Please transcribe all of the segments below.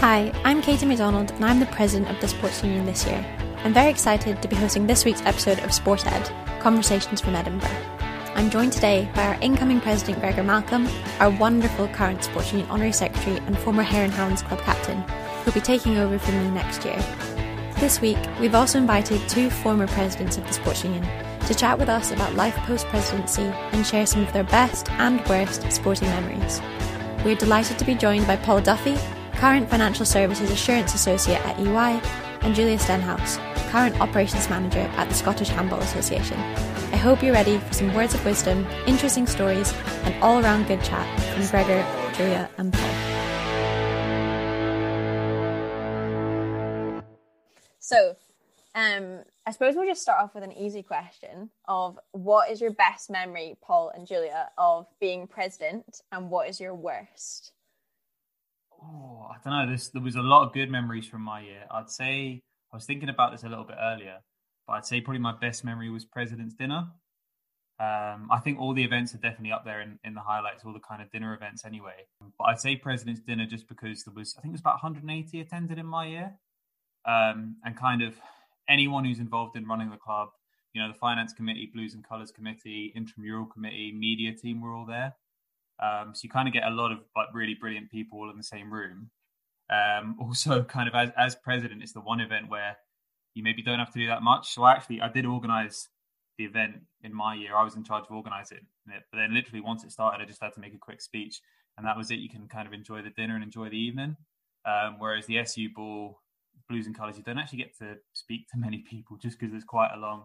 Hi, I'm Katie Macdonald and I'm the president of the Sports Union this year. I'm very excited to be hosting this week's episode of sportED Conversations from Edinburgh. I'm joined today by our incoming president Gregor Malcolm, our wonderful current Sports Union honorary secretary and former Hare and Hounds club captain, who'll be taking over from me next year. This week, we've also invited two former presidents of the Sports Union to chat with us about life post presidency and share some of their best and worst sporting memories. We're delighted to be joined by Paul Duffy, current Financial Services Assurance Associate at EY, and Julia Stenhouse, current Operations Manager at the Scottish Handball Association. I hope you're ready for some words of wisdom, interesting stories, and all around good chat from Gregor, Julia, and Paul. So, um, I suppose we'll just start off with an easy question of what is your best memory, Paul and Julia, of being president, and what is your worst? Oh, I don't know. This there was a lot of good memories from my year. I'd say I was thinking about this a little bit earlier, but I'd say probably my best memory was President's Dinner. Um, I think all the events are definitely up there in, in the highlights, all the kind of dinner events anyway. But I'd say President's Dinner just because there was, I think it was about 180 attended in my year. Um, and kind of anyone who's involved in running the club, you know, the finance committee, blues and colours committee, intramural committee, media team were all there. Um, so you kind of get a lot of like really brilliant people all in the same room. Um, also, kind of as, as president, it's the one event where you maybe don't have to do that much. So actually, I did organize the event in my year. I was in charge of organizing it, but then literally once it started, I just had to make a quick speech, and that was it. You can kind of enjoy the dinner and enjoy the evening. Um, whereas the SU ball, blues and colours, you don't actually get to speak to many people just because there's quite a long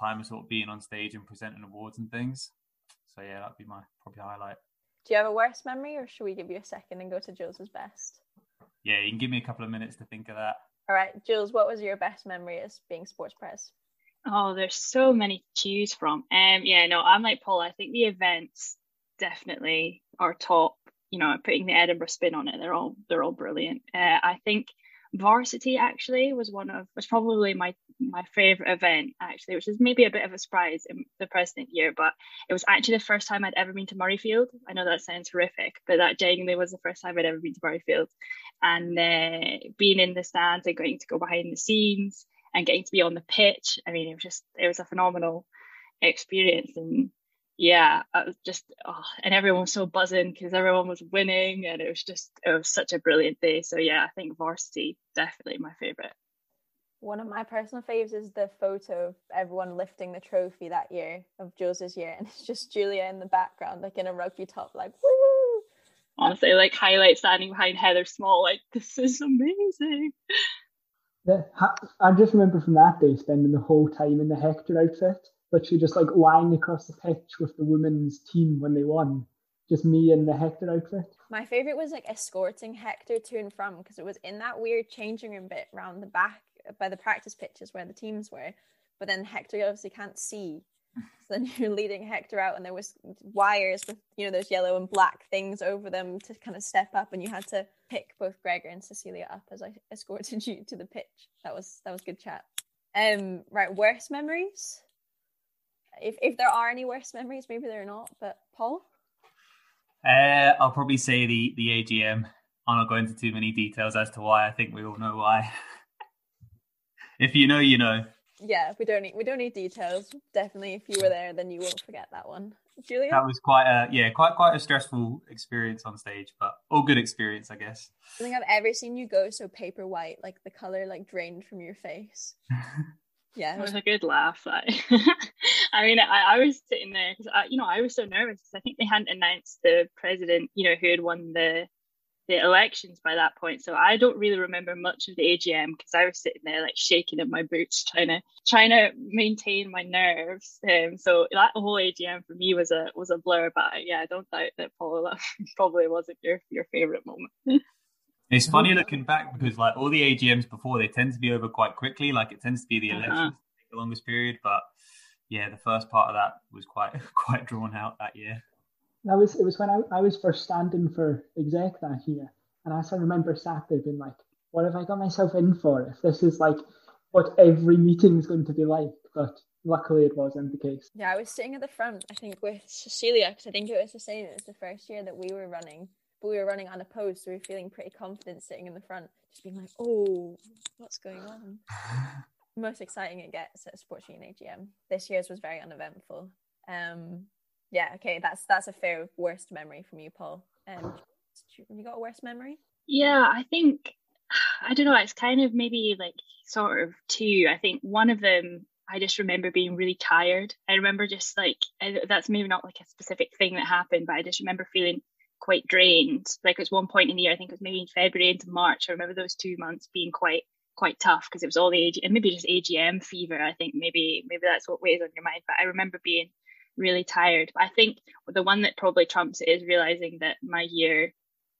time of sort of being on stage and presenting awards and things. So yeah, that'd be my probably highlight. Do you have a worst memory, or should we give you a second and go to Jules's best? Yeah, you can give me a couple of minutes to think of that. All right, Jules, what was your best memory as being sports press? Oh, there's so many to choose from. Um, yeah, no, I'm like Paul. I think the events definitely are top. You know, putting the Edinburgh spin on it, they're all they're all brilliant. Uh, I think varsity actually was one of was probably my my favorite event actually which is maybe a bit of a surprise in the president year but it was actually the first time i'd ever been to murrayfield. I know that sounds horrific but that genuinely was the first time i'd ever been to murrayfield. And uh, being in the stands and getting to go behind the scenes and getting to be on the pitch i mean it was just it was a phenomenal experience and yeah, I was just, oh, and everyone was so buzzing because everyone was winning, and it was just, it was such a brilliant day. So yeah, I think varsity definitely my favorite. One of my personal faves is the photo of everyone lifting the trophy that year of Jose's year, and it's just Julia in the background, like in a rugby top, like woo. Honestly, like highlight standing behind Heather Small, like this is amazing. Yeah, I just remember from that day spending the whole time in the Hector outfit literally just like lying across the pitch with the women's team when they won. Just me in the Hector outfit. My favorite was like escorting Hector to and from because it was in that weird changing room bit around the back by the practice pitches where the teams were. But then Hector obviously can't see. So then you're leading Hector out, and there was wires with you know those yellow and black things over them to kind of step up, and you had to pick both Gregor and Cecilia up as I escorted you to the pitch. That was that was good chat. Um, right, worst memories if if there are any worst memories, maybe they're not. But Paul, uh, I'll probably say the the AGM. I'm not going into too many details as to why. I think we all know why. if you know, you know. Yeah, we don't need we don't need details. Definitely, if you were there, then you won't forget that one. Julia, that was quite a yeah, quite quite a stressful experience on stage, but all good experience, I guess. I think I've ever seen you go so paper white, like the color like drained from your face. Yeah, it was a good laugh. Like, I mean, I, I was sitting there because you know I was so nervous because I think they hadn't announced the president, you know, who had won the the elections by that point. So I don't really remember much of the AGM because I was sitting there like shaking in my boots, trying to trying to maintain my nerves. Um, so that whole AGM for me was a was a blur. But yeah, I don't doubt that Paul that probably wasn't your your favorite moment. It's funny looking back because like all the AGMs before, they tend to be over quite quickly. Like it tends to be the uh-huh. elections uh-huh. take the longest period, but yeah, the first part of that was quite quite drawn out that year. That was it was when I, I was first standing for exec that year, and I still remember sat there being like, "What have I got myself in for? If this is like what every meeting is going to be like?" But luckily, it wasn't the case. Yeah, I was sitting at the front, I think, with Cecilia because I think it was the same. It was the first year that we were running but we were running unopposed, so we were feeling pretty confident sitting in the front, just being like, "Oh, what's going on?" Most exciting it gets at Sports Union AGM. This year's was very uneventful. Um, yeah, okay, that's that's a fair worst memory from you, Paul. Um, you got a worst memory? Yeah, I think I don't know. It's kind of maybe like sort of two. I think one of them I just remember being really tired. I remember just like that's maybe not like a specific thing that happened, but I just remember feeling quite drained. Like it was one point in the year, I think it was maybe in February into March. I remember those two months being quite quite tough because it was all the AG and maybe just AGM fever. I think maybe maybe that's what weighs on your mind. But I remember being really tired. But I think the one that probably trumps it is realizing that my year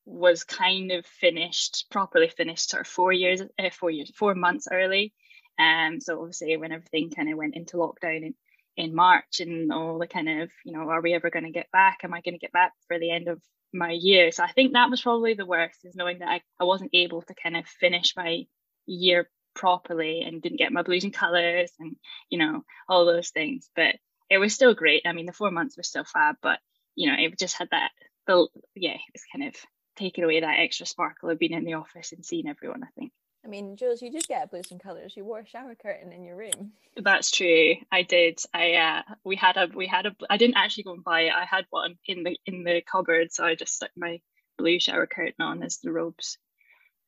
was kind of finished, properly finished, sort of four years, uh, four years, four months early. Um, so obviously when everything kind of went into lockdown in, in March and all the kind of, you know, are we ever going to get back? Am I going to get back for the end of my year? So I think that was probably the worst is knowing that I, I wasn't able to kind of finish my year properly and didn't get my blues and colours and, you know, all those things. But it was still great. I mean, the four months were still fab, but, you know, it just had that, the, yeah, it's kind of taking away that extra sparkle of being in the office and seeing everyone, I think. I mean, Jules, you did get blues and colours. You wore a shower curtain in your room. That's true. I did. I uh, we had a we had a. I didn't actually go and buy it. I had one in the in the cupboard, so I just stuck my blue shower curtain on as the robes,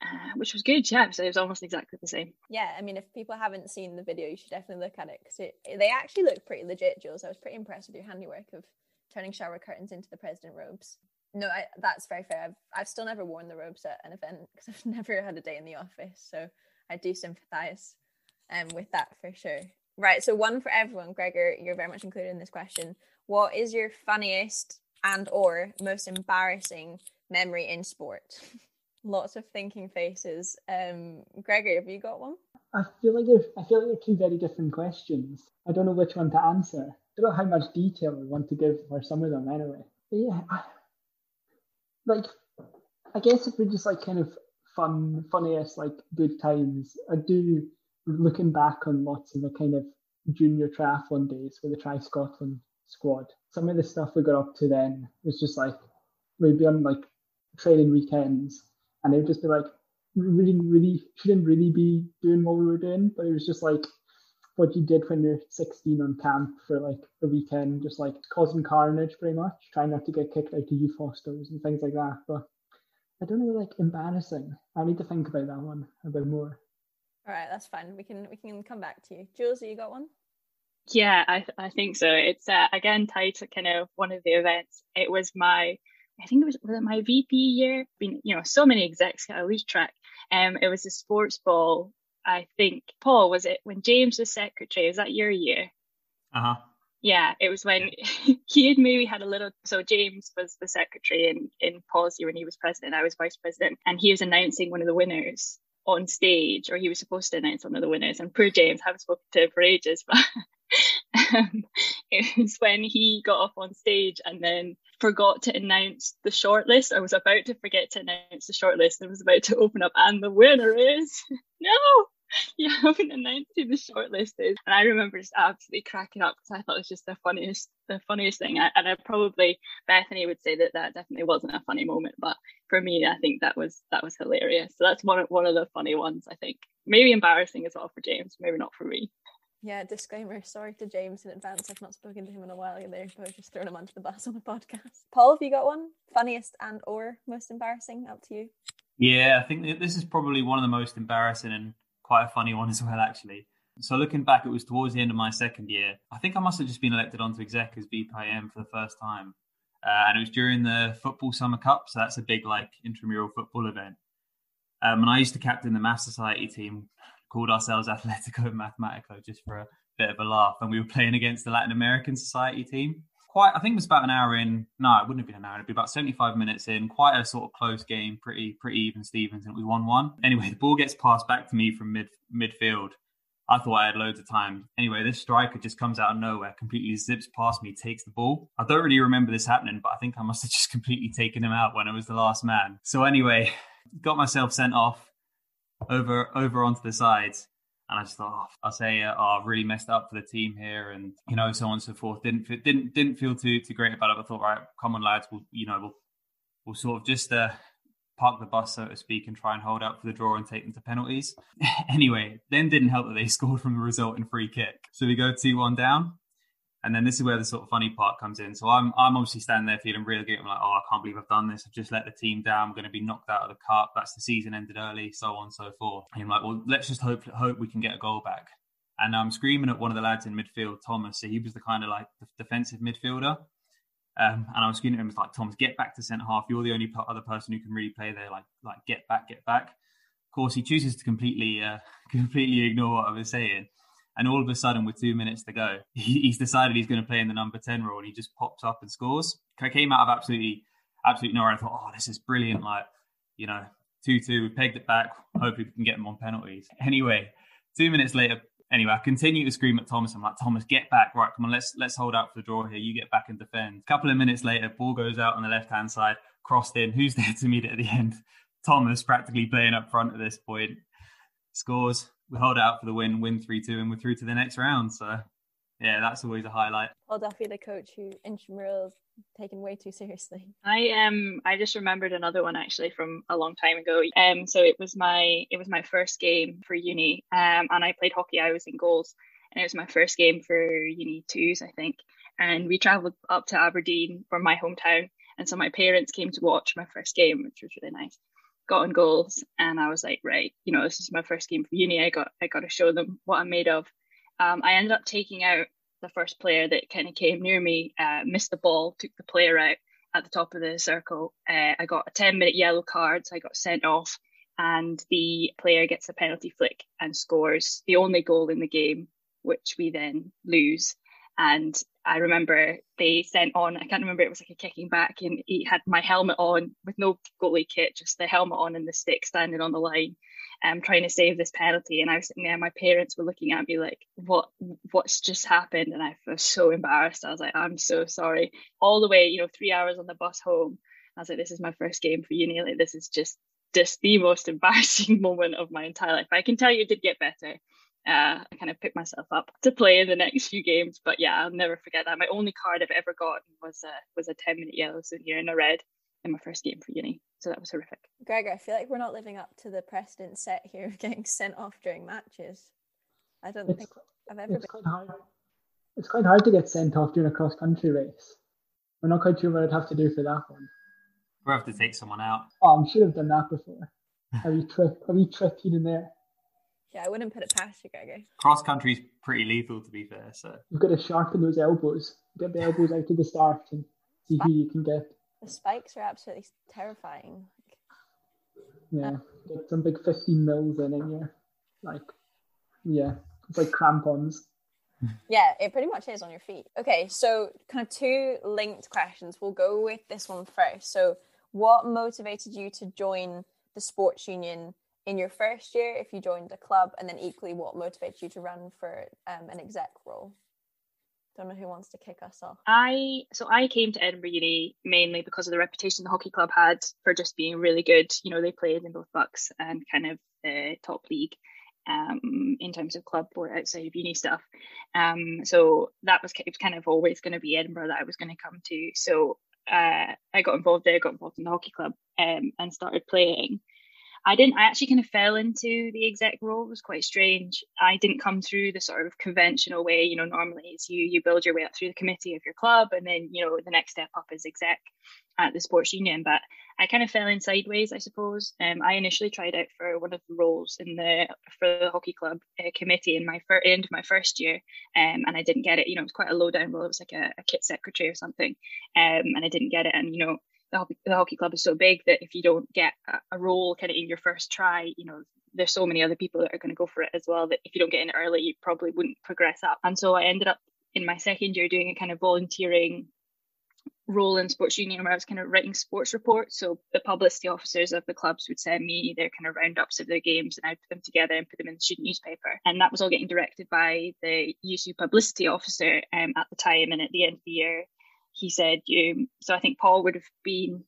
uh, which was good. Yeah, so it was almost exactly the same. Yeah, I mean, if people haven't seen the video, you should definitely look at it because they actually look pretty legit, Jules. I was pretty impressed with your handiwork of turning shower curtains into the president robes. No, I, that's very fair. I've, I've still never worn the robes at an event because I've never had a day in the office. So I do sympathize um, with that for sure. Right. So one for everyone. Gregor, you're very much included in this question. What is your funniest and or most embarrassing memory in sport? Lots of thinking faces. Um, Gregor, have you got one? I feel like they're, I feel like they're two very different questions. I don't know which one to answer. I don't know how much detail I want to give for some of them anyway. But yeah, I, like I guess if we're just like kind of fun, funniest, like good times, I do looking back on lots of the kind of junior triathlon days with the Tri Scotland squad. Some of the stuff we got up to then was just like we'd be on like training weekends and they'd just be like we really, really shouldn't really be doing what we were doing, but it was just like what you did when you're 16 on camp for like a weekend, just like causing carnage pretty much, trying not to get kicked out to youth hostels and things like that. But I don't know, like embarrassing. I need to think about that one a bit more. All right, that's fine. We can we can come back to you. Jules, you got one? Yeah, I I think so. It's uh, again tied to kind of one of the events. It was my I think it was, was it my VP year. Been you know so many execs at lose Track. Um, it was a sports ball I think Paul was it when James was secretary? Is that your year? Uh huh. Yeah, it was when he had maybe had a little. So James was the secretary in in Paul's year when he was president. I was vice president, and he was announcing one of the winners on stage, or he was supposed to announce one of the winners. And poor James, I haven't spoken to him for ages, but um, it was when he got up on stage and then forgot to announce the shortlist. I was about to forget to announce the shortlist and was about to open up, and the winner is no. you haven't announced who the shortlist is. And I remember just absolutely cracking up because I thought it was just the funniest, the funniest thing. I, and I probably Bethany would say that that definitely wasn't a funny moment, but for me, I think that was that was hilarious. So that's one of one of the funny ones. I think maybe embarrassing as well for James, maybe not for me. Yeah, disclaimer. Sorry to James in advance. I've not spoken to him in a while either, but I've just thrown him under the bus on a podcast. Paul, have you got one? Funniest and or most embarrassing? Up to you. Yeah, I think this is probably one of the most embarrassing and quite a funny one as well, actually. So looking back, it was towards the end of my second year. I think I must have just been elected onto exec as BPM for the first time. Uh, and it was during the football summer cup. So that's a big like intramural football event. Um, and I used to captain the math society team called ourselves Atletico Mathematico just for a bit of a laugh. And we were playing against the Latin American society team quite. I think it was about an hour in. No, it wouldn't have been an hour. It'd be about seventy-five minutes in. Quite a sort of close game, pretty pretty even Stevens, and we won one. Anyway, the ball gets passed back to me from mid midfield. I thought I had loads of time. Anyway, this striker just comes out of nowhere, completely zips past me, takes the ball. I don't really remember this happening, but I think I must have just completely taken him out when I was the last man. So anyway, got myself sent off over over onto the sides. And I just thought, oh, I'll say, uh, oh, I've really messed up for the team here, and you know, so on and so forth. Didn't didn't didn't feel too too great about it. I thought, right, come on, lads, we'll you know we'll we'll sort of just uh, park the bus, so to speak, and try and hold out for the draw and take them to penalties. anyway, then didn't help that they scored from the resulting free kick. So we go 2 1 down. And then this is where the sort of funny part comes in. So I'm I'm obviously standing there feeling really good. I'm like, oh, I can't believe I've done this. I've just let the team down. I'm going to be knocked out of the cup. That's the season ended early, so on and so forth. And I'm like, well, let's just hope hope we can get a goal back. And I'm screaming at one of the lads in midfield, Thomas. So he was the kind of like defensive midfielder. Um, and I was screaming at him, was like, Thomas, get back to centre half. You're the only other person who can really play there. Like, like get back, get back. Of course, he chooses to completely, uh, completely ignore what I was saying. And all of a sudden, with two minutes to go, he's decided he's going to play in the number 10 role and he just pops up and scores. I came out of absolutely, absolutely nowhere. I thought, oh, this is brilliant. Like, you know, 2 2, we pegged it back. Hopefully, we can get him on penalties. Anyway, two minutes later, anyway, I continue to scream at Thomas. I'm like, Thomas, get back. Right, come on, let's let's hold out for the draw here. You get back and defend. A couple of minutes later, ball goes out on the left hand side, crossed in. Who's there to meet it at the end? Thomas practically playing up front at this point. Scores we hold out for the win, win 3 2, and we're through to the next round. So, yeah, that's always a highlight. Well, Duffy, the coach who intramurals taken way too seriously. I um I just remembered another one actually from a long time ago. Um so it was my it was my first game for uni. Um and I played hockey, I was in goals and it was my first game for uni twos, I think. And we travelled up to Aberdeen from my hometown. And so my parents came to watch my first game, which was really nice got on goals and I was like, right, you know, this is my first game for uni. I got I got to show them what I'm made of. Um, I ended up taking out the first player that kind of came near me, uh, missed the ball, took the player out at the top of the circle. Uh, I got a 10 minute yellow card, so I got sent off, and the player gets a penalty flick and scores the only goal in the game, which we then lose. And I remember they sent on, I can't remember, it was like a kicking back, and he had my helmet on with no goalie kit, just the helmet on and the stick standing on the line, um, trying to save this penalty. And I was sitting there, my parents were looking at me like, what, what's just happened? And I was so embarrassed. I was like, I'm so sorry. All the way, you know, three hours on the bus home. I was like, this is my first game for uni. Like, this is just, just the most embarrassing moment of my entire life. But I can tell you it did get better uh, I kind of picked myself up to play in the next few games. But yeah, I'll never forget that. My only card I've ever gotten was a was a ten minute yellow souvenir and a red in my first game for uni. So that was horrific. Gregor, I feel like we're not living up to the precedent set here of getting sent off during matches. I don't it's, think I've ever it's been. Quite hard. It's quite hard to get sent off during a cross country race. We're not quite sure what I'd have to do for that one. We'll have to take someone out. Oh, I should have done that before. Have you tripped? Have you tripped in there? Yeah, I wouldn't put it past you, Gregor. Cross country's pretty lethal, to be fair. So you've got to sharpen those elbows. Get the elbows out to the start and see who you can get. The spikes are absolutely terrifying. Yeah, uh, get some big fifteen mils in in you. Like, yeah, it's like crampons. Yeah, it pretty much is on your feet. Okay, so kind of two linked questions. We'll go with this one first. So, what motivated you to join the sports union in your first year if you joined a club, and then equally what motivates you to run for um, an exec role? Don't know who wants to kick us off. I so I came to Edinburgh Uni mainly because of the reputation the hockey club had for just being really good. You know, they played in both BUCS and kind of the top league um, in terms of club or outside of uni stuff. Um, so that was it was kind of always going to be Edinburgh that I was going to come to. So uh, I got involved there, got involved in the hockey club, um, and started playing. I didn't. I actually kind of fell into the exec role. It was quite strange. I didn't come through the sort of conventional way. You know, normally is you you build your way up through the committee of your club, and then you know the next step up is exec at the sports union. But I kind of fell in sideways, I suppose. Um, I initially tried out for one of the roles in the for the hockey club uh, committee in my fir- end my first year, um, and I didn't get it. You know, it was quite a low down role. It was like a, a kit secretary or something, um, and I didn't get it. And you know the hockey, the hockey club is so big that if you don't get a, role kind of in your first try, you know, there's so many other people that are going to go for it as well that if you don't get in early, you probably wouldn't progress up. And so I ended up in my second year doing a kind of volunteering role in sports union where I was kind of writing sports reports. So the publicity officers of the clubs would send me their kind of roundups of their games and I'd put them together and put them in the student newspaper. And that was all getting directed by the USU publicity officer um, at the time. And at the end of the year, he said you so i think paul would have been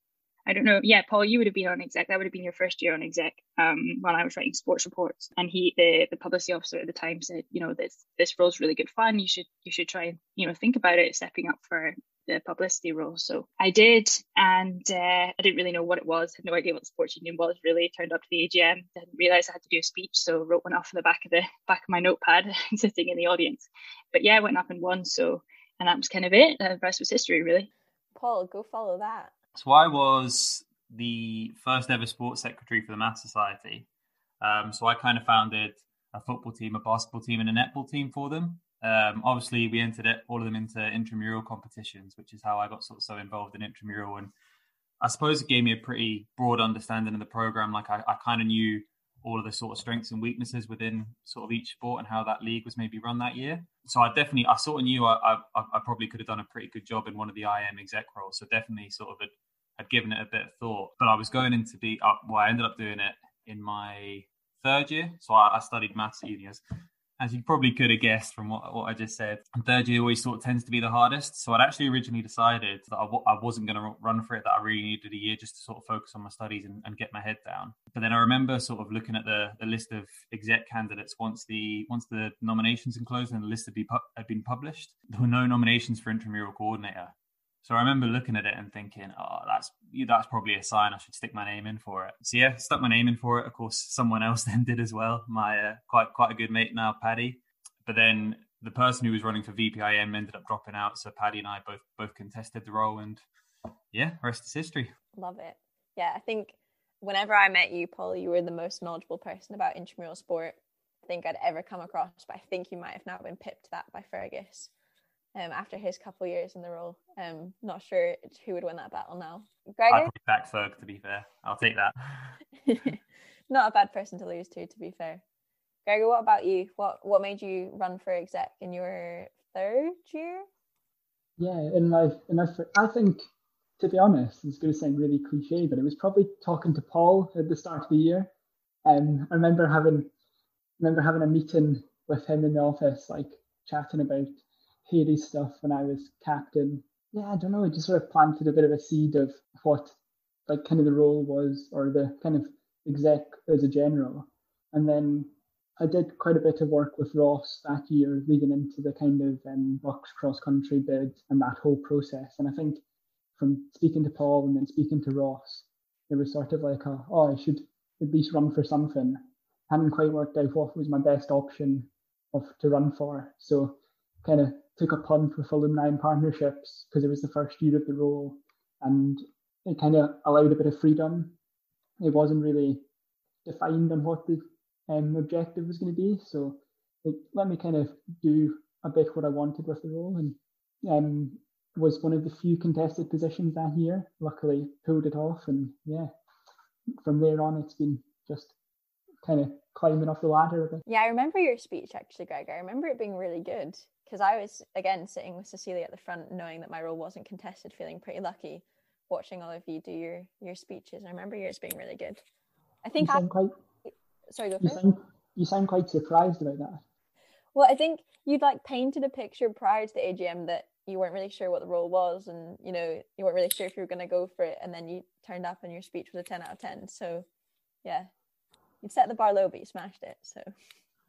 i don't know yeah paul you would have been on exec that would have been your first year on exec um, when i was writing sports reports and he the, the publicity officer at the time said you know this this role's really good fun you should you should try and you know think about it stepping up for the publicity role. So I did, and uh, I didn't really know what it was. Had no idea what the sports union was. Really turned up to the AGM, didn't realize I had to do a speech, so wrote one off in the back of the back of my notepad, sitting in the audience. But yeah, I went up and won. So and that was kind of it. The rest was history, really. Paul, go follow that. So I was the first ever sports secretary for the Math Society. Um, so I kind of founded a football team, a basketball team, and a netball team for them. Um, obviously, we entered it, all of them into intramural competitions, which is how I got sort of so involved in intramural. And I suppose it gave me a pretty broad understanding of the program. Like I, I kind of knew all of the sort of strengths and weaknesses within sort of each sport and how that league was maybe run that year. So I definitely, I sort of knew I, I, I probably could have done a pretty good job in one of the IM exec roles. So definitely sort of had, had given it a bit of thought. But I was going into be uh, well, I ended up doing it in my third year. So I, I studied maths at uni you probably could have guessed from what, what I just said, third year always sort of tends to be the hardest. So I'd actually originally decided that I w- I wasn't going to run for it, that I really needed a year just to sort of focus on my studies and, and, get my head down. But then I remember sort of looking at the, the list of exec candidates once the once the nominations had closed and the list had, be pu- had been published. There were no nominations for intramural coordinator. So I remember looking at it and thinking, oh, that's that's probably a sign I should stick my name in for it. So yeah, stuck my name in for it. Of course, someone else then did as well. My uh, quite quite a good mate now, Paddy. But then the person who was running for VPIM ended up dropping out. So Paddy and I both both contested the role, and yeah, rest is history. Love it. Yeah, I think whenever I met you, Paul, you were the most knowledgeable person about intramural sport I think I'd ever come across. But I think you might have now been pipped that by Fergus um, after his couple years in the role. Um, not sure who would win that battle now. Gregor? I'd back Ferg, to be fair. I'll take that. not a bad person to lose to, to be fair. Gregor, what about you? What what made you run for exec in your third year? Yeah, in my in my I think to be honest, it's going to sound really cliche, but it was probably talking to Paul at the start of the year. Um, I remember having remember having a meeting with him in the office, like chatting about Hairy stuff when I was captain. Yeah, I don't know. It just sort of planted a bit of a seed of what like kind of the role was or the kind of exec as a general. And then I did quite a bit of work with Ross that year leading into the kind of um, BUCS cross country bid and that whole process. And I think from speaking to Paul and then speaking to Ross, it was sort of like, a, oh, I should at least run for something. I hadn't quite worked out what was my best option of to run for. So kind of took a punt with alumni partnerships because it was the first year of the role and it kind of allowed a bit of freedom. It wasn't really defined on what the um, objective was going to be. So it let me kind of do a bit what I wanted with the role and um, was one of the few contested positions that year. Luckily pulled it off and yeah, from there on it's been just kind of climbing up the ladder a bit. Yeah, I remember your speech actually, Greg. I remember it being really good because I was again sitting with Cecilia at the front, knowing that my role wasn't contested, feeling pretty lucky, watching all of you do your your speeches. I remember yours being really good. I think you sound quite. Sorry, go you sound, you sound quite surprised about that. Well, I think you'd like painted a picture prior to the AGM that you weren't really sure what the role was, and you know you weren't really sure if you were going to go for it, and then you turned up and your speech was a ten out of ten. So, yeah, you set the bar low, but you smashed it. So,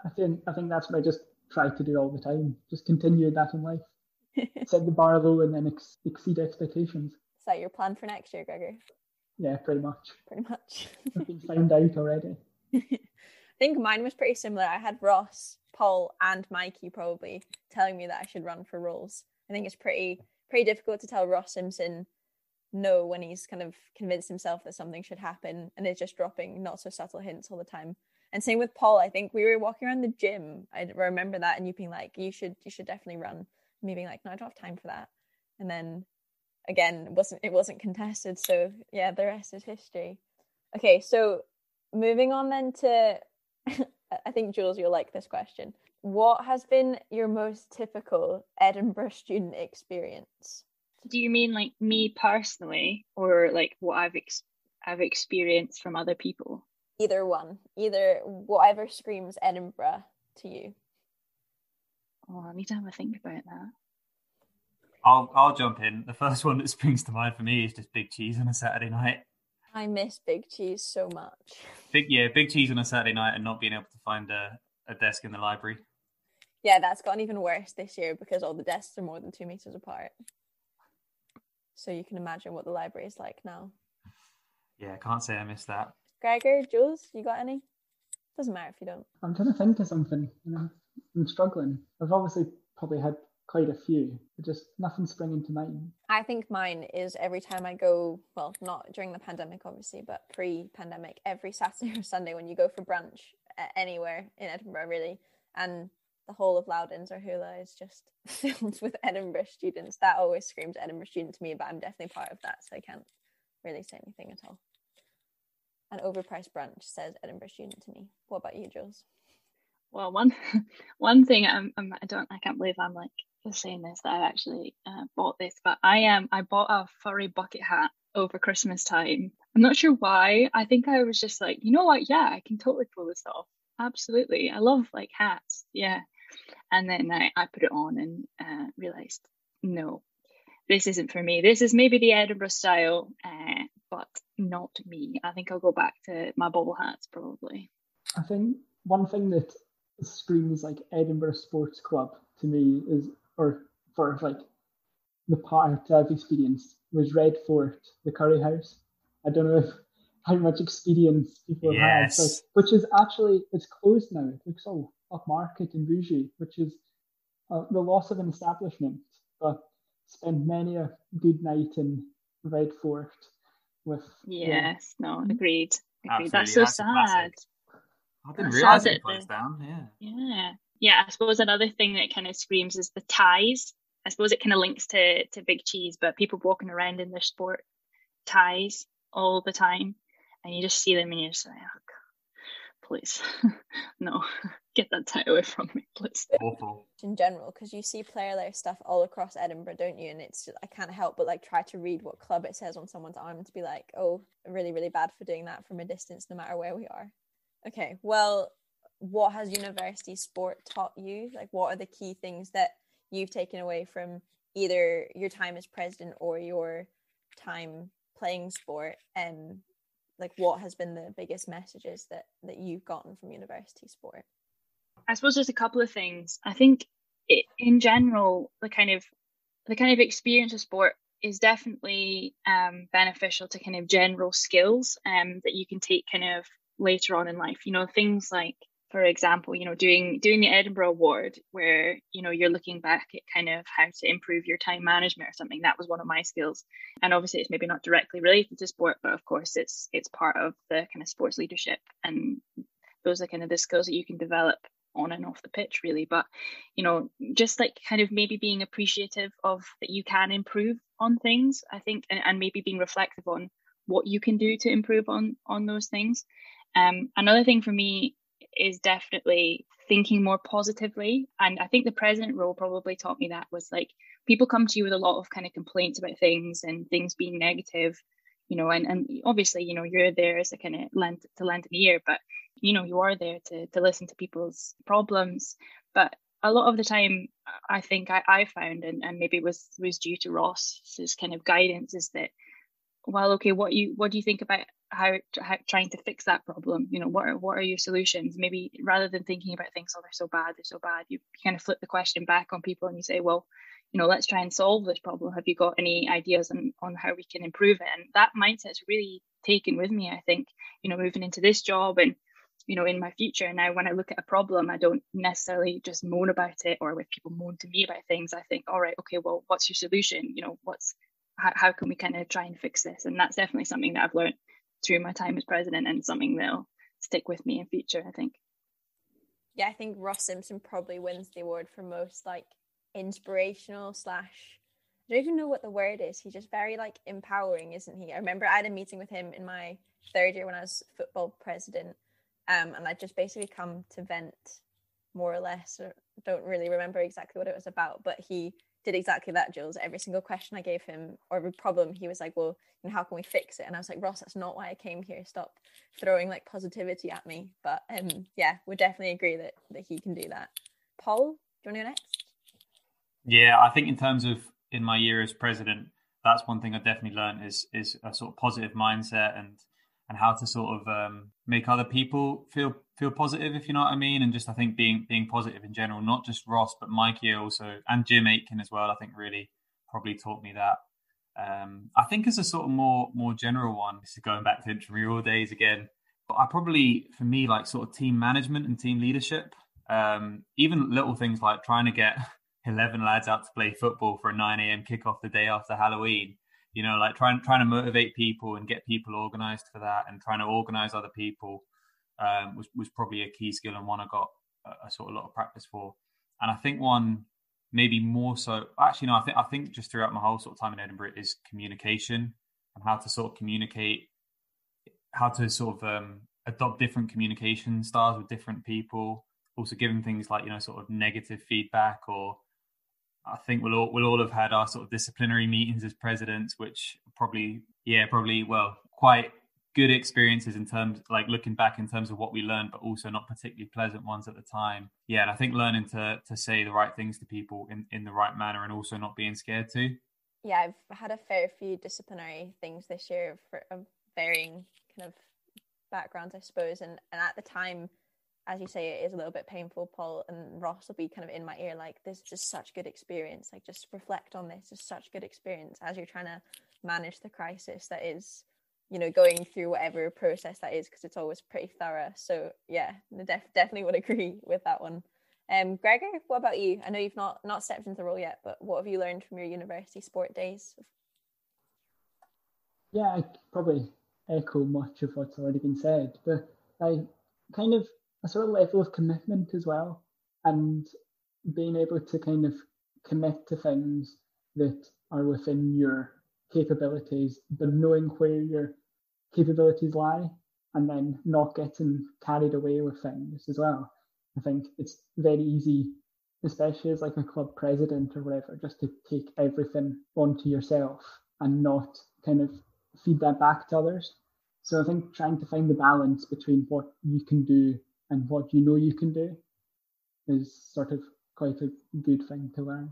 I think I think that's what I just try to do all the time. Just continue that in life. Set the bar low and then ex- exceed expectations. Is that your plan for next year, Gregor? Yeah, pretty much. Pretty much. I've been found out already. I think mine was pretty similar. I had Ross, Paul, and Mikey probably telling me that I should run for roles. I think it's pretty pretty difficult to tell Ross Simpson no when he's kind of convinced himself that something should happen and is just dropping not so subtle hints all the time. And same with Paul. I think we were walking around the gym. I remember that, and you being like, "You should, you should definitely run." Me being like, "No, I don't have time for that." And then again, it wasn't it wasn't contested. So yeah, the rest is history. Okay, so moving on then to, I think Jules, you'll like this question. What has been your most typical Edinburgh student experience? Do you mean like me personally, or like what I've ex- I've experienced from other people? Either one, either whatever screams Edinburgh to you. Oh, I need to have a think about that. I'll I'll jump in. The first one that springs to mind for me is just big cheese on a Saturday night. I miss big cheese so much. Big yeah, big cheese on a Saturday night and not being able to find a, a desk in the library. Yeah, that's gotten even worse this year because all the desks are more than two meters apart. So you can imagine what the library is like now. Yeah, can't say I missed that. Gregor, Jules, you got any? Doesn't matter if you don't. I'm trying to think of something. You know, I'm struggling. I've obviously probably had quite a few, but just nothing springing to mind. I think mine is every time I go, well, not during the pandemic, obviously, but pre pandemic, every Saturday or Sunday when you go for brunch anywhere in Edinburgh, really, and the whole of Loudons or Hula is just filled with Edinburgh students. That always screams Edinburgh student to me, but I'm definitely part of that, so I can't really say anything at all. An overpriced brunch says Edinburgh student to me. What about you, Jules? Well, one one thing I'm, I'm I don't I can't believe I'm like saying this that I actually uh, bought this, but I am um, I bought a furry bucket hat over Christmas time. I'm not sure why. I think I was just like, you know what? Yeah, I can totally pull this off. Absolutely, I love like hats. Yeah, and then I, I put it on and uh, realized, no, this isn't for me. This is maybe the Edinburgh style, uh, but not me. I think I'll go back to my bobble hats probably. I think one thing that screams like Edinburgh Sports Club to me is, or for like the part I've experienced was Red Fort, the curry house. I don't know if how much experience people have yes. had, but, which is actually it's closed now. It looks all upmarket and bougie, which is uh, the loss of an establishment. But spent many a good night in Red Fort with. Yes, no, agreed. agreed. That's so That's sad. I didn't realize it closed down. Yeah. Yeah. Yeah. I suppose another thing that kind of screams is the ties. I suppose it kind of links to to Big Cheese, but people walking around in their sport ties all the time, and you just see them and you're just like, oh, God, please, no, get that tie away from me, please. Awful. In general, because you see player layer stuff all across Edinburgh, don't you? And it's just, I can't help but like try to read what club it says on someone's arm to be like, oh, really, really bad for doing that from a distance, no matter where we are. Okay, well, what has university sport taught you? Like, what are the key things that you've taken away from either your time as president or your time playing sport and like what has been the biggest messages that that you've gotten from university sport i suppose there's a couple of things. I think it, in general the kind of the kind of experience of sport is definitely um, beneficial to kind of general skills um, that you can take kind of later on in life. You know things like for example you know doing doing the edinburgh award where you know you're looking back at kind of how to improve your time management or something. That was one of my skills. And obviously it's maybe not directly related to sport but of course it's it's part of the kind of sports leadership and those are kind of the skills that you can develop on and off the pitch really but you know just like kind of maybe being appreciative of that you can improve on things i think and, and maybe being reflective on what you can do to improve on on those things um, another thing for me is definitely thinking more positively. And I think the president role probably taught me that was like people come to you with a lot of kind of complaints about things and things being negative, you know, and, and obviously, you know, you're there as a kind of lend to lend an ear, but you know, you are there to to listen to people's problems. But a lot of the time I think I, I found and, and maybe it was was due to Ross's kind of guidance is that well okay what you what do you think about how, how, trying to fix that problem? You know what are, what are your solutions? Maybe rather than thinking about things oh they're so bad they're so bad you kind of flip the question back on people and you say well you know let's try and solve this problem. Have you got any ideas on, on how we can improve it? And that mindset's really taken with me i think you know moving into this job and you know in my future now when i look at a problem i don't necessarily just moan about it or when people moan to me about things i think all right okay well what's your solution you know what's how, how can we kind of try and fix this and that's definitely something that i've learned through my time as president and something that'll stick with me in future, I think. Yeah, I think Ross Simpson probably wins the award for most like inspirational slash I don't even know what the word is. He's just very like empowering, isn't he? I remember I had a meeting with him in my third year when I was football president. Um, and I just basically come to vent more or less. Don't really remember exactly what it was about, but he did exactly that, Jules. Every single question I gave him or every problem, he was like, Well, you know, how can we fix it? And I was like, Ross, that's not why I came here. Stop throwing like positivity at me. But um yeah, we definitely agree that that he can do that. Paul, do you want to go next? Yeah, I think in terms of in my year as president, that's one thing I definitely learned is is a sort of positive mindset and and how to sort of um, make other people feel feel positive, if you know what I mean, and just I think being being positive in general, not just Ross but Mikey also and Jim Aitken as well. I think really probably taught me that. Um, I think as a sort of more more general one, this is going back to intramural days again. But I probably, for me, like sort of team management and team leadership. Um, even little things like trying to get 11 lads out to play football for a 9 a.m. kickoff the day after Halloween. You know, like trying trying to motivate people and get people organized for that, and trying to organize other people um, was was probably a key skill and one I got a, a sort of lot of practice for. And I think one maybe more so actually no i think i think just throughout my whole sort of time in edinburgh is communication and how to sort of communicate how to sort of um, adopt different communication styles with different people also giving things like you know sort of negative feedback or i think we'll all we'll all have had our sort of disciplinary meetings as presidents which probably yeah probably well quite good experiences in terms like looking back in terms of what we learned but also not particularly pleasant ones at the time. Yeah and i think learning to to say the right things to people in in the right manner and also not being scared to. Yeah i've had a fair few disciplinary things this year for of varying kind of backgrounds i suppose and and at the time as you say it is a little bit painful paul and ross will be kind of in my ear like this is just such good experience like just reflect on this it's such good experience as you're trying to manage the crisis that is you know going through whatever process that is because it's always pretty thorough. So yeah def- definitely would agree with that one. Um gregor what about you? I know you've not not stepped into the role yet but what have you learned from your university sport days? Yeah i probably echo much of what's already been said but i kind of a sort of level of commitment as well and being able to kind of commit to things that are within your capabilities, but knowing where your capabilities lie and then not getting carried away with things as well. I think it's very easy, especially as like a club president or whatever, just to take everything onto yourself and not kind of feed that back to others. So I think trying to find the balance between what you can do and what you know you can do is sort of quite a good thing to learn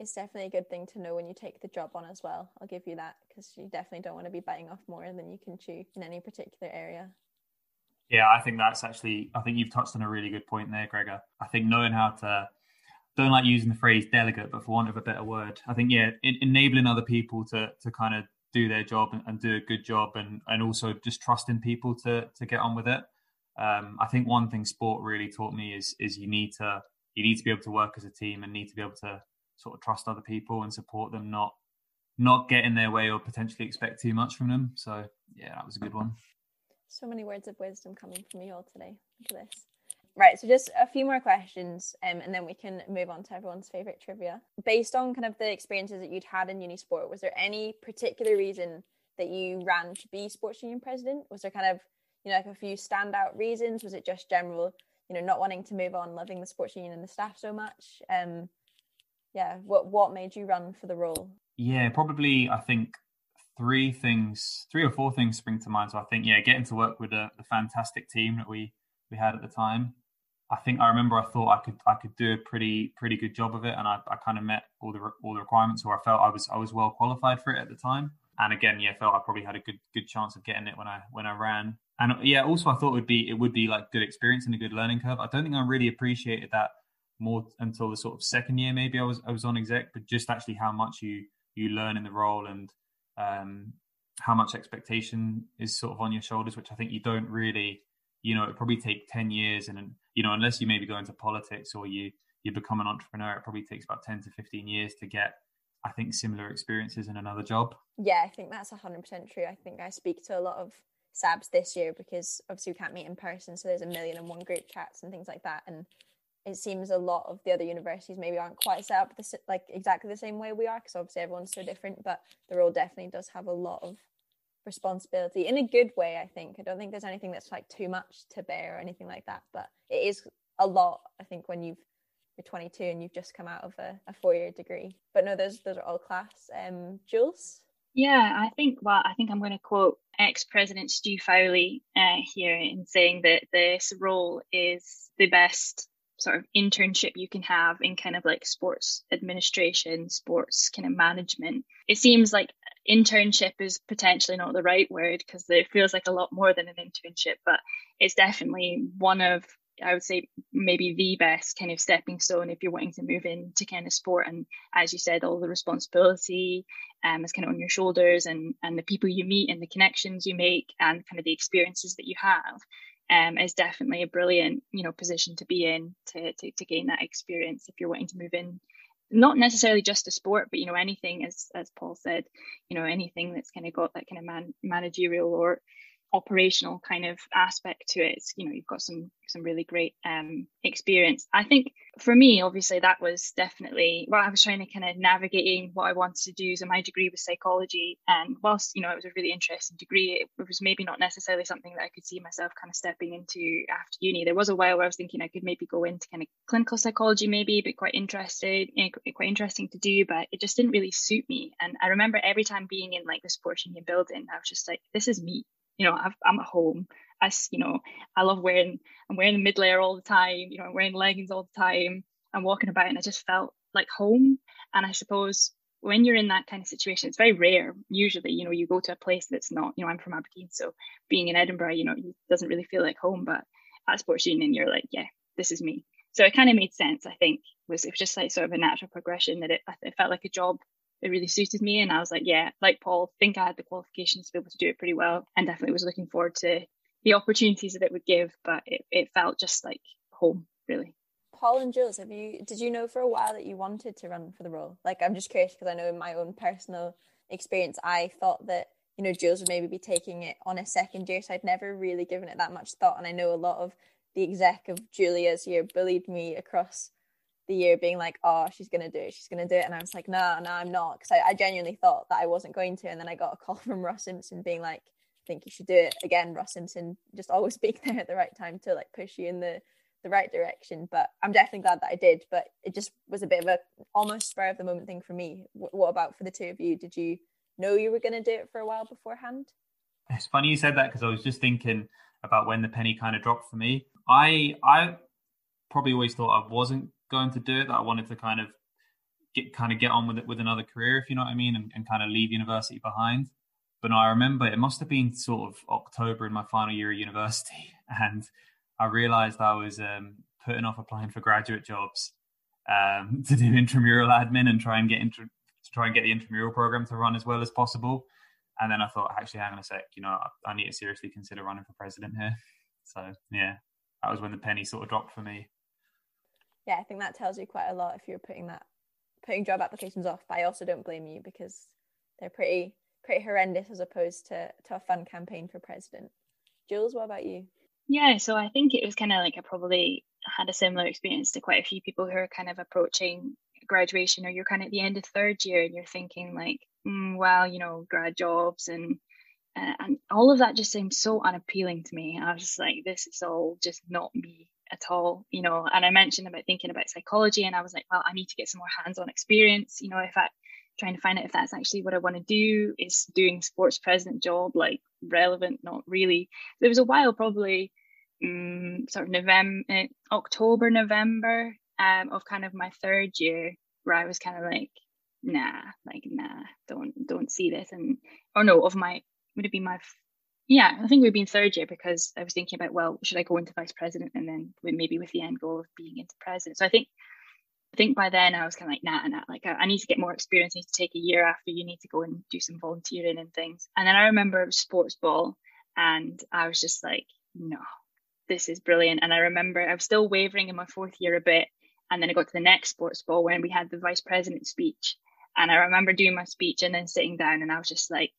it's definitely a good thing to know when you take the job on as well. I'll give you that because you definitely don't want to be biting off more than you can chew in any particular area. Yeah, I think that's actually, I think you've touched on a really good point there, Gregor. I think knowing how to, don't like using the phrase delegate, but for want of a better word, I think, yeah, in, enabling other people to, to kind of do their job and, and, do a good job and, and also just trusting people to, to get on with it. Um, I think one thing sport really taught me is, is you need to, you need to be able to work as a team and need to be able to sort of trust other people and support them, not not get in their way or potentially expect too much from them. So yeah, that was a good one. So many words of wisdom coming from you all today. Look at this. Right, so just a few more questions, um, and then we can move on to everyone's favorite trivia. Based on kind of the experiences that you'd had in Unisport, was there any particular reason that you ran to be sports union president? Was there kind of you know like a few standout reasons? Was it just general, you know, not wanting to move on, loving the sports union and the staff so much? Um, yeah what what made you run for the role? Yeah probably i think three things three or four things spring to mind. So i think yeah getting to work with a, a fantastic team that we we had at the time. I think i remember i thought i could i could do a pretty pretty good job of it and i, I kind of met all the all the requirements or i felt i was i was well qualified for it at the time. And again yeah felt i probably had a good good chance of getting it when i when i ran and yeah also i thought it would be it would be like good experience and a good learning curve i don't think i really appreciated that more until the sort of second year maybe I was I was on exec, but just actually how much you you learn in the role and um, how much expectation is sort of on your shoulders, which I think you don't really, you know, it probably take ten years, and you know, unless you maybe go into politics or you you become an entrepreneur, it probably takes about ten to fifteen years to get. I think similar experiences in another job. Yeah, I think that's hundred percent true. I think I speak to a lot of SABs this year because obviously we can't meet in person, so there's a million and one group chats and things like that, and it seems a lot of the other universities maybe aren't quite set up like exactly the same way we are because obviously everyone's so different but the role definitely does have a lot of responsibility in a good way i think. I don't think there's anything that's like too much to bear or anything like that but it is a lot i think when you've you're 22 and you've just come out of a, a four-year degree. But no those those are all class. Um jules yeah i think well i think i'm going to quote ex-president stu fowley uh, here in saying that this role is the best sort of internship you can have in kind of like sports administration, sports kind of management. It seems like internship is potentially not the right word because it feels like a lot more than an internship, but it's definitely one of I would say maybe the best kind of stepping stone if you're wanting to move into kind of sport. And as you said, all the responsibility um, is kind of on your shoulders, and and the people you meet and the connections you make, and kind of the experiences that you have. Um, is definitely a brilliant, you know, position to be in to, to to gain that experience if you're wanting to move in not necessarily just a sport, but you know anything as as Paul said, you know anything that's kind of got that kind of man, managerial or operational kind of aspect to it. You know, you've got some some really great um, experience. I think for me, obviously, that was definitely what I was trying to kind of navigating what I wanted to do. So my degree was psychology, and whilst you know it was a really interesting degree, it was maybe not necessarily something that I could see myself kind of stepping into after uni. There was a while where I was thinking I could maybe go into kind of clinical psychology, maybe, but quite interested, you know, quite interesting to do, but it just didn't really suit me. And I remember every time being in like the sports union building, I was just like, this is me you know i am at home. I you know I love wearing I'm wearing the mid layer all the time you know I'm wearing leggings all the time. I'm walking about and I just felt like home. And I suppose when you're in that kind of situation it's very rare usually you know you go to a place that's not you know I'm from Aberdeen so being in Edinburgh you know it doesn't really feel like home but at sports union you're like yeah this is me. So it kind of made sense I think was it was just like sort of a natural progression that it, it felt like a job it really suited me. And I was like, yeah, like Paul, think I had the qualifications to be able to do it pretty well and definitely was looking forward to the opportunities that it would give. But it, it felt just like home, really. Paul and Jules, have you did you know for a while that you wanted to run for the role? Like I'm just curious because I know in my own personal experience, I thought that you know Jules would maybe be taking it on a second year, so I'd never really given it that much thought. And I know a lot of the exec of Julia's year bullied me across the year being like, oh, she's going to do it, she's going to do it. And I was like, no, no, I'm not. Because I, I, genuinely thought that I wasn't going to. And then I got a call from Ross Simpson being like, I think you should do it. Again, Ross Simpson just always being there at the right time to like push you in the, the right direction. But I'm definitely glad that I did. But it just was a bit of a almost spur of the moment thing for me. W- what about for the two of you? Did you know you were going to do it for a while beforehand? It's funny you said that because I was just thinking about when the penny kind of dropped for me. I I probably always thought I wasn't going to do it that I wanted to kind of get kind of get on with it with another career, if you know what I mean, and, and kind of leave university behind. But no, I remember it must have been sort of October in my final year of university, and I realised I was um, putting off applying for graduate jobs um, to do intramural admin and try and get inter- to try and get the intramural program to run as well as possible. And then I thought, actually, hang on a sec, you know, I, I need to seriously consider running for president here. So yeah, that was when the penny sort of dropped for me yeah, I think that tells you quite a lot if you're putting that putting job applications off. But I also don't blame you because they're pretty pretty horrendous as opposed to to a fun campaign for president. Jules, what about you? Yeah, so I think it was kind of like I probably had a similar experience to quite a few people who are kind of approaching graduation or you're kind of at the end of third year and you're thinking like, mm, well, you know, grad jobs and uh, and all of that just seemed so unappealing to me. I was just like, this is all just not me at all, you know. And I mentioned about thinking about psychology, and I was like, well, I need to get some more hands-on experience, you know. If I trying to find out if that's actually what I want to do, is doing sports president job like relevant? Not really. There was a while, probably um, sort of November, uh, October, November, um, of kind of my third year, where I was kind of like, nah, like nah, don't don't see this, and or no, of my would it be my yeah, I think we've been third year because I was thinking about, well, should I go into vice president and then maybe with the end goal of being into president? So I think I think by then I was kind of like, nah, nah, like I, I, need to get more experience. I need to take a year after you need to go and do some volunteering and things. And then I remember it was sports ball and I was just like, no, this is brilliant. And I remember I was still wavering in my fourth year a bit. And then I got to the next sports ball when we had the vice president speech. And I remember doing my speech and then sitting down and I was just like,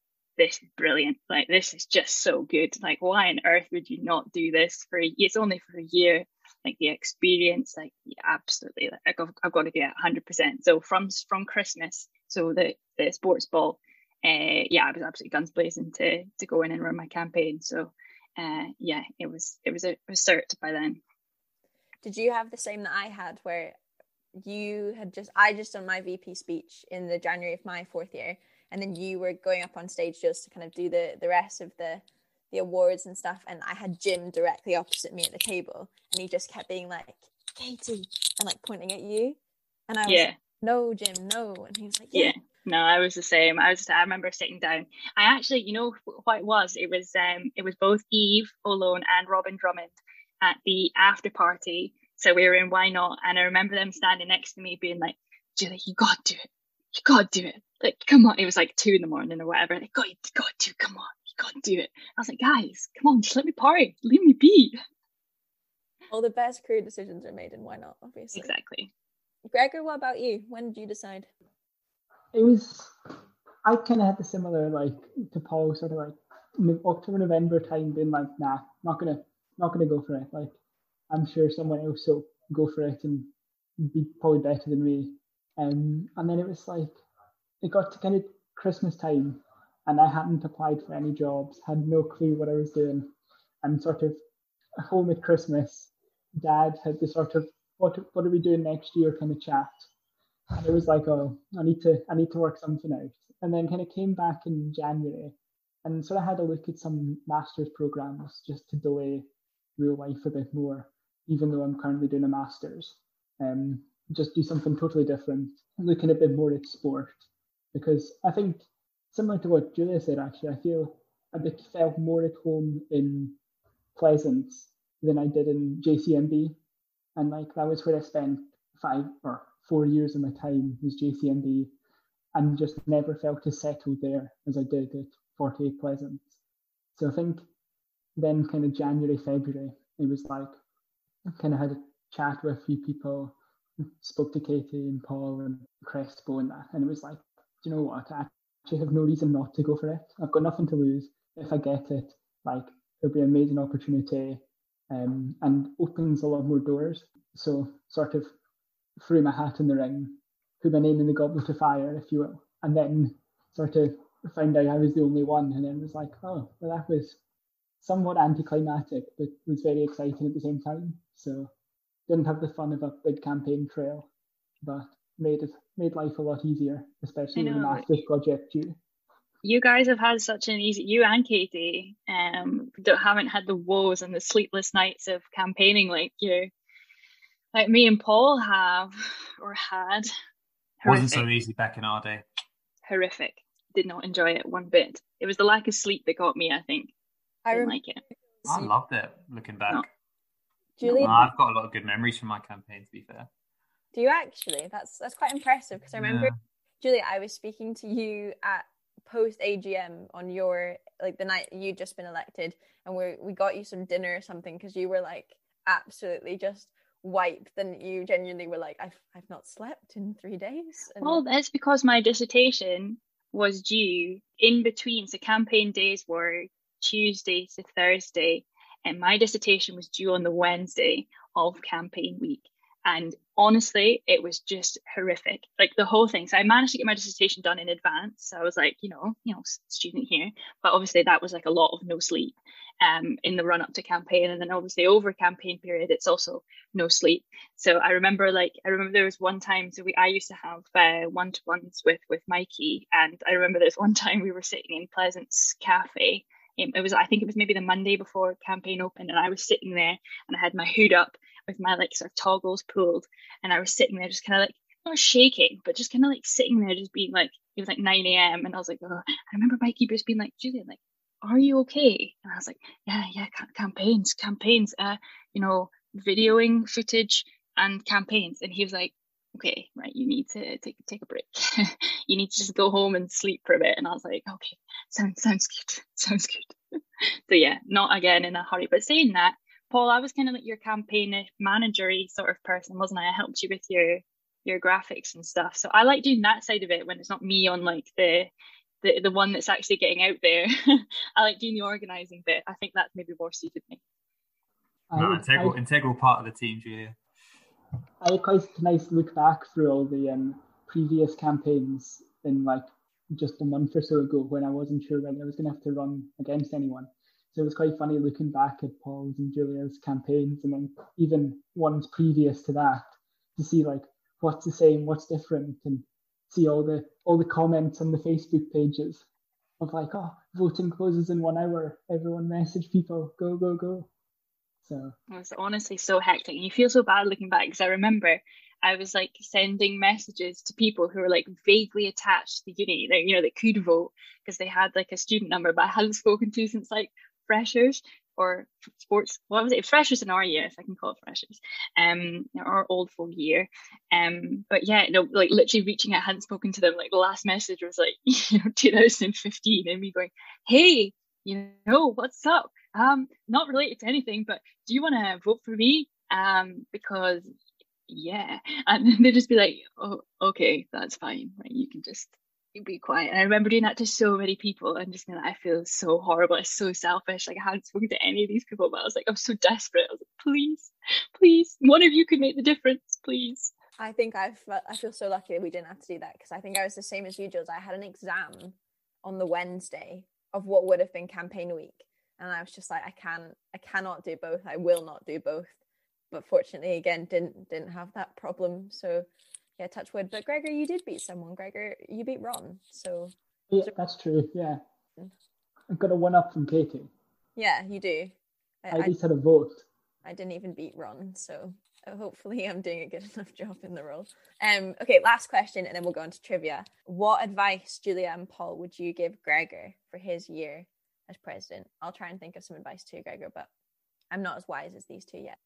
this is brilliant. Like this is just so good. Like why on earth would you not do this for a, it's only for a year. Like the experience, like yeah, absolutely. Like I've, I've got to get hundred percent. So from from Christmas, so the the sports ball, uh, yeah, I was absolutely guns blazing to to go in and run my campaign. So uh, yeah, it was it was a, a cert by then. Did you have the same that I had, where you had just I just done my VP speech in the January of my fourth year, and then you were going up on stage just to kind of do the the rest of the the awards and stuff and I had Jim directly opposite me at the table and he just kept being like Katie and like pointing at you and I was yeah. like no Jim no and he was like yeah. yeah. No, I was the same. I was. I remember sitting down. I actually, you know, what it was. It was. Um. It was both Eve Olone and Robin Drummond, at the after party. So we were in Why Not? And I remember them standing next to me being like, Julie, you got to do it. You got to do it. Like, come on. It was like two in the morning or whatever. Like, God, you got to, come on. You got to do it. I was like, guys, come on, just let me party. Leave me be. All the best career decisions are made in Why Not, obviously. Exactly. Gregor, what about you? When did you decide? It was, I kind of had the similar, like, to Paul, sort of like October, November time being like, nah, not gonna, not gonna go for it. Like, I'm sure someone else will go for it and be probably better than me. Um, and then it was like, it got to kind of Christmas time and I hadn't applied for any jobs, had no clue what I was doing. And sort of home at Christmas, dad had the sort of, what, what are we doing next year kind of chat. And it was like, oh, I need to, I need to work something out. And then kind of came back in January and sort of had a look at some master's programs just to delay real life a bit more, even though I'm currently doing a master's. Um, just do something totally different, looking a bit more at sport. Because I think, similar to what Julia said, actually, I feel I felt more at home in Pleasance than I did in JCMB. And like that was where I spent five or four years of my time was JCMB and just never felt as settled there as I did at 48 Pleasance. So I think then kind of January, February, it was like I kind of had a chat with a few people, spoke to Katie and Paul and Crespo and that, and it was like, do you know what? I actually have no reason not to go for it. I've got nothing to lose. If I get it, like it'll be an amazing opportunity um, and opens a lot more doors. So sort of threw my hat in the ring, put my name in the goblet of fire, if you will, and then sort of found out I was the only one, and then was like, oh, well, that was somewhat anticlimactic, but was very exciting at the same time. So didn't have the fun of a big campaign trail, but made it made life a lot easier, especially with the master's project due. You guys have had such an easy you and Katie um don't haven't had the woes and the sleepless nights of campaigning like you. Like me and Paul have or had. Horrific. Wasn't so easy back in our day. Horrific. Did not enjoy it one bit. It was the lack of sleep that got me, I think. I didn't like it. I loved it looking back. No. Julie, no, I've got a lot of good memories from my campaign. To be fair, do you actually? That's that's quite impressive because I remember, yeah. Julie, I was speaking to you at post AGM on your like the night you'd just been elected, and we we got you some dinner or something because you were like absolutely just wiped. Then you genuinely were like, I've I've not slept in three days. And... Well, that's because my dissertation was due in between. So campaign days were Tuesday to Thursday, and my dissertation was due on the Wednesday of campaign week. And honestly, it was just horrific. Like the whole thing. So I managed to get my dissertation done in advance. So I was like, you know, you know, student here. But obviously that was like a lot of no sleep um in the run up to campaign. And then obviously over campaign period, it's also no sleep. So I remember like I remember there was one time so we I used to have uh, one to ones with with Mikey. And I remember there's one time we were sitting in Pleasance Cafe it was I think it was maybe the Monday before campaign opened, and I was sitting there and I had my hood up with my like sort of toggles pulled, and I was sitting there just kind of like not shaking, but just kind of like sitting there, just being like it was like 9 a.m. and I was like, oh. I remember Mikey just being like, Julian, like, are you okay? And I was like, yeah, yeah, campaigns, campaigns, uh, you know, videoing footage and campaigns, and he was like, okay, right, you need to take take a break. you need to just go home and sleep for a bit. And I was like, okay, sounds sounds good, sounds good. so yeah, not again in a hurry. But saying that, Paul, I was kind of like your campaign managery sort of person, wasn't I? I helped you with your your graphics and stuff. So I like doing that side of it when it's not me on like the the, the one that's actually getting out there. I like doing the organizing bit. I think that's maybe more suited me. No, uh, integral, integral part of the team, Julia. I quite nice look back through all the um, previous campaigns in like just a month or so ago when I wasn't sure whether I was going to have to run against anyone. So it was quite funny looking back at Paul's and Julia's campaigns and then even ones previous to that to see like what's the same, what's different, and see all the all the comments on the Facebook pages of like, oh, voting closes in one hour. Everyone message people, go, go, go. So it's honestly so hectic. And you feel so bad looking back because I remember I was like sending messages to people who were like vaguely attached to the uni, that you know, that could vote because they had like a student number, but I hadn't spoken to since like freshers. or sports what was it freshers in our year if i can call it freshers um old folk year um but yeah no like literally reaching out hadn't spoken to them like the last message was like you know 2015 and me going hey you know what's up um not related to anything but do you want to vote for me um because yeah and they'd just be like oh okay that's fine you can just be quiet. And I remember doing that to so many people and just being like, I feel so horrible. It's so selfish. Like I hadn't spoken to any of these people, but I was like, I'm so desperate. I was like, please, please, one of you could make the difference, please. I think I felt, I feel so lucky that we didn't have to do that because I think I was the same as you, Jules. I had an exam on the Wednesday of what would have been campaign week, and I was just like, I can, I cannot do both. I will not do both. But fortunately, again, didn't didn't have that problem. So yeah, touch wood. But Gregor, you did beat someone. Gregor, you beat Ron. So yeah, that's true. Yeah, I've got a one up from Katie. Yeah, you do. I, I at least had a vote. I didn't even beat Ron, so hopefully I'm doing a good enough job in the role. Um, okay, last question, and then we'll go on to trivia. What advice, Julia and Paul, would you give Gregor for his year as president? I'll try and think of some advice too, Gregor, but I'm not as wise as these two yet.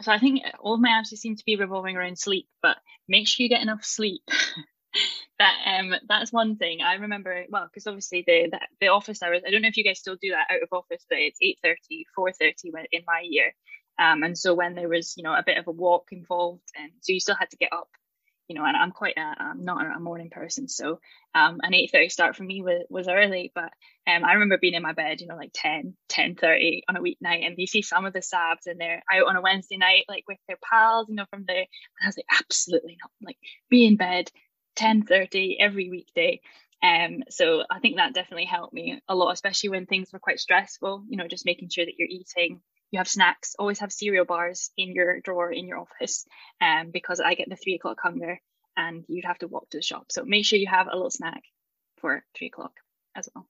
So I think all my answers seem to be revolving around sleep, but make sure you get enough sleep. that um that's one thing I remember well because obviously the, the, the office hours I don't know if you guys still do that out of office but it's 8:30 4:30 in my year um and so when there was you know a bit of a walk involved and so you still had to get up you know, and I'm quite a, I'm not a morning person, so um, an 8:30 start for me was, was early. But um, I remember being in my bed, you know, like 10, 10:30 on a weeknight, and you see some of the Sabs and they're out on a Wednesday night, like with their pals, you know, from the. And I was like, absolutely not. Like, be in bed 10:30 every weekday. Um, so I think that definitely helped me a lot, especially when things were quite stressful. You know, just making sure that you're eating you have snacks always have cereal bars in your drawer in your office um, because i get the three o'clock hunger and you'd have to walk to the shop. So make sure you have a little snack for three o'clock as well.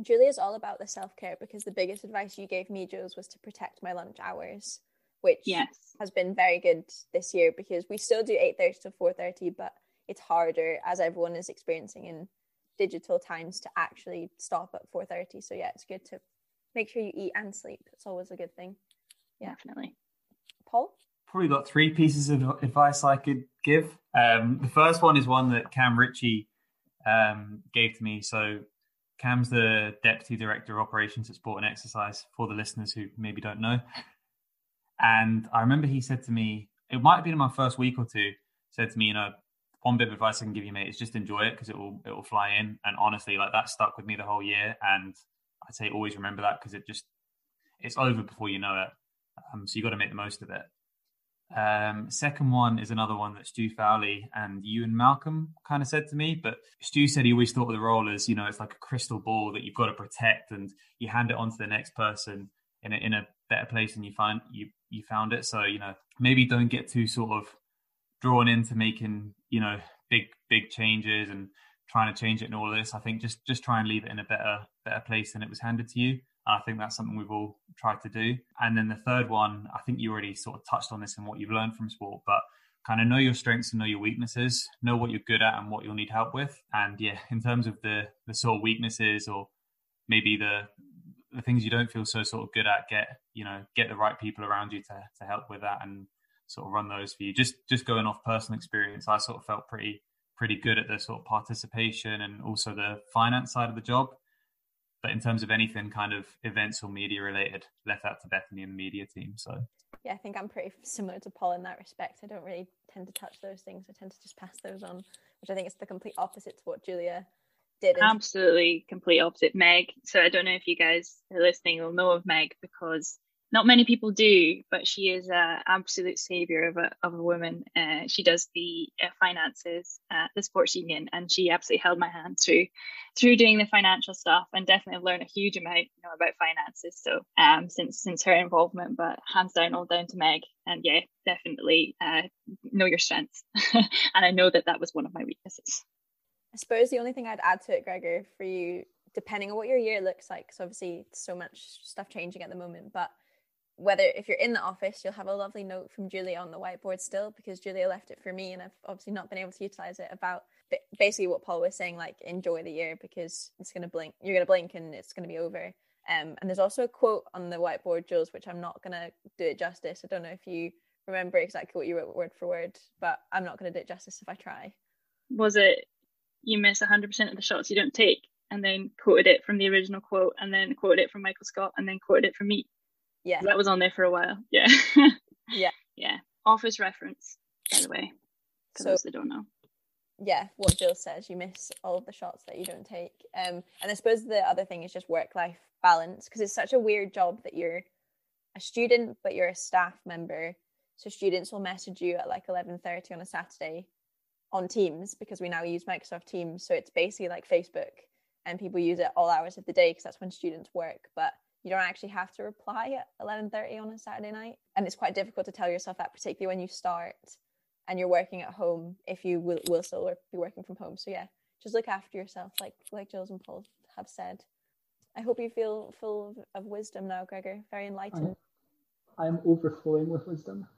Julia's all about the self-care because the biggest advice you gave me jules was to protect my lunch hours which yes. has been very good this year because we still do 8.30 to 4.30 but it's harder as everyone is experiencing in digital times to actually stop at 4.30 so yeah it's good to make sure you eat and sleep. It's always a good thing. Yeah. Definitely. Paul? Probably got three pieces of advice I could give. Um, the first one is one that Cam Ritchie um, gave to me. So Cam's the Deputy Director of Operations at Sport and Exercise for the listeners who maybe don't know. And I remember he said to me, it might have been in my first week or two, said to me, you know, one bit of advice I can give you, mate, is just enjoy it because it will it will fly in. And honestly, like that stuck with me the whole year. And I'd say always remember that because it just it's over before you know it. Um, so you got to make the most of it. Um, second one is another one that Stu Fowley and you and Malcolm kind of said to me, but Stu said he always thought of the role as you know it's like a crystal ball that you've got to protect and you hand it on to the next person in a, in a better place than you find you you found it. So you know maybe don't get too sort of drawn into making you know big big changes and trying to change it and all this. I think just just try and leave it in a better better place than it was handed to you. I think that's something we've all tried to do. And then the third one, I think you already sort of touched on this and what you've learned from sport, but kind of know your strengths and know your weaknesses, know what you're good at and what you'll need help with. And yeah, in terms of the the sort of weaknesses or maybe the the things you don't feel so sort of good at, get you know get the right people around you to to help with that and sort of run those for you. Just just going off personal experience, I sort of felt pretty pretty good at the sort of participation and also the finance side of the job. But in terms of anything kind of events or media related, left that to Bethany and the media team. So yeah, I think I'm pretty similar to Paul in that respect. I don't really tend to touch those things. I tend to just pass those on, which I think is the complete opposite to what Julia did. Absolutely complete opposite. Meg. So I don't know if you guys are listening will know of Meg because not many people do, but she is an absolute savior of a, of a woman. Uh, she does the uh, finances at the sports union, and she absolutely held my hand through through doing the financial stuff, and definitely learned a huge amount, you know, about finances. So, um, since since her involvement, but hands down, all down to Meg, and yeah, definitely uh, know your strengths, and I know that that was one of my weaknesses. I suppose the only thing I'd add to it, Gregor, for you, depending on what your year looks like, because obviously so much stuff changing at the moment, but whether if you're in the office, you'll have a lovely note from Julia on the whiteboard still because Julia left it for me, and I've obviously not been able to utilize it about basically what Paul was saying, like enjoy the year because it's gonna blink, you're gonna blink and it's gonna be over. Um, and there's also a quote on the whiteboard, Jules, which I'm not going to do it justice. I don't know if you remember exactly what you wrote word for word, but I'm not going to do it justice if I try. Was it you miss 100% of the shots you don't take? And then quoted it from the original quote, and then quoted it from Michael Scott, and then quoted it from me. Yeah. That was on there for a while. Yeah. yeah. Yeah. Office reference, by the way, for so, those that don't know. Yeah, what Jill says, you miss all of the shots that you don't take. Um, and I suppose the other thing is just work life balance because it's such a weird job that you're a student but you're a staff member. So students will message you at like eleven thirty on a Saturday on Teams because we now use Microsoft Teams. So it's basically like Facebook, and people use it all hours of the day because that's when students work. But you don't actually have to reply at 11.30 on a saturday night. And it's quite difficult to tell yourself that particularly when you start and you're working at home if you will, will still be working from home. So yeah just look after yourself like like jules and paul have said. I hope you feel full of, wisdom now gregor. Very enlightened. I, i'm overflowing with wisdom.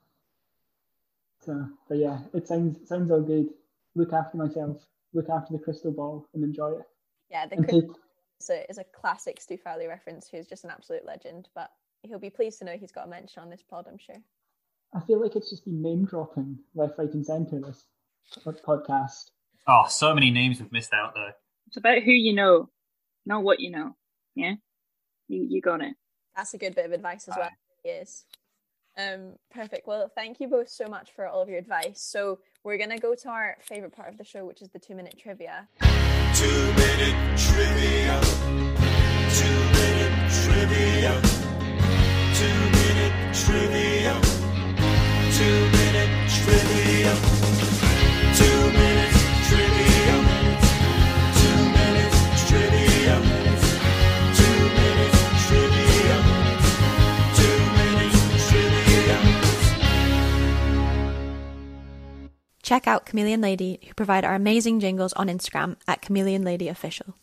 So but yeah it sounds sounds all good. Look after myself look after the crystal ball and enjoy it. Yeah the crystal is a, is a classic Stu Farley reference, who's just an absolute legend. But he'll be pleased to know he's got a mention on this pod, I'm sure. I feel like it's just been name dropping left, right, and centre this podcast. Oh, so many names we've missed out though. It's about who you know, not what you know. Yeah, you you got it. That's a good bit of advice as well. Yes. Um, perfect. Well, thank you both so much for all of your advice. So we're gonna go to our favorite part of the show, which is the two minute trivia. Two minute trivia. Two minute trivia. Two minute trivia. Two minute trivia. Two minute Check out Chameleon Lady, who provide our amazing jingles on Instagram at Chameleon Lady Official.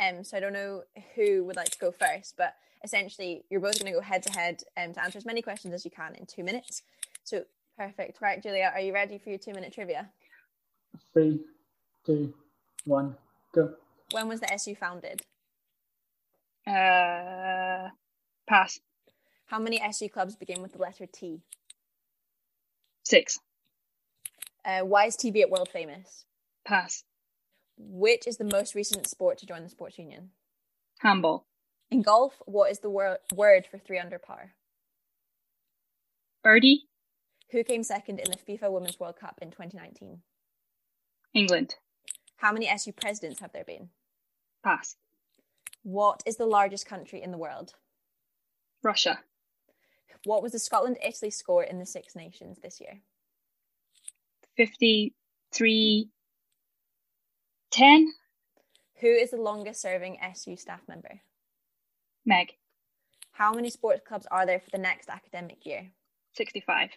Um, so I don't know who would like to go first, but essentially you're both going to go head to head um, to answer as many questions as you can in two minutes. So perfect. Right, Julia, are you ready for your two minute trivia? Three, two, one, go. When was the SU founded? Uh, pass. How many SU clubs begin with the letter T? Six. Uh, why is Teviot world famous? Pass. Which is the most recent sport to join the sports union? Handball. In golf, what is the wor- word for three under par? Birdie. Who came second in the FIFA Women's World Cup in 2019? England. How many SU presidents have there been? Pass. What is the largest country in the world? Russia. What was the Scotland Italy score in the Six Nations this year? 53 10. Who is the longest serving SU staff member? Meg. How many sports clubs are there for the next academic year? 65.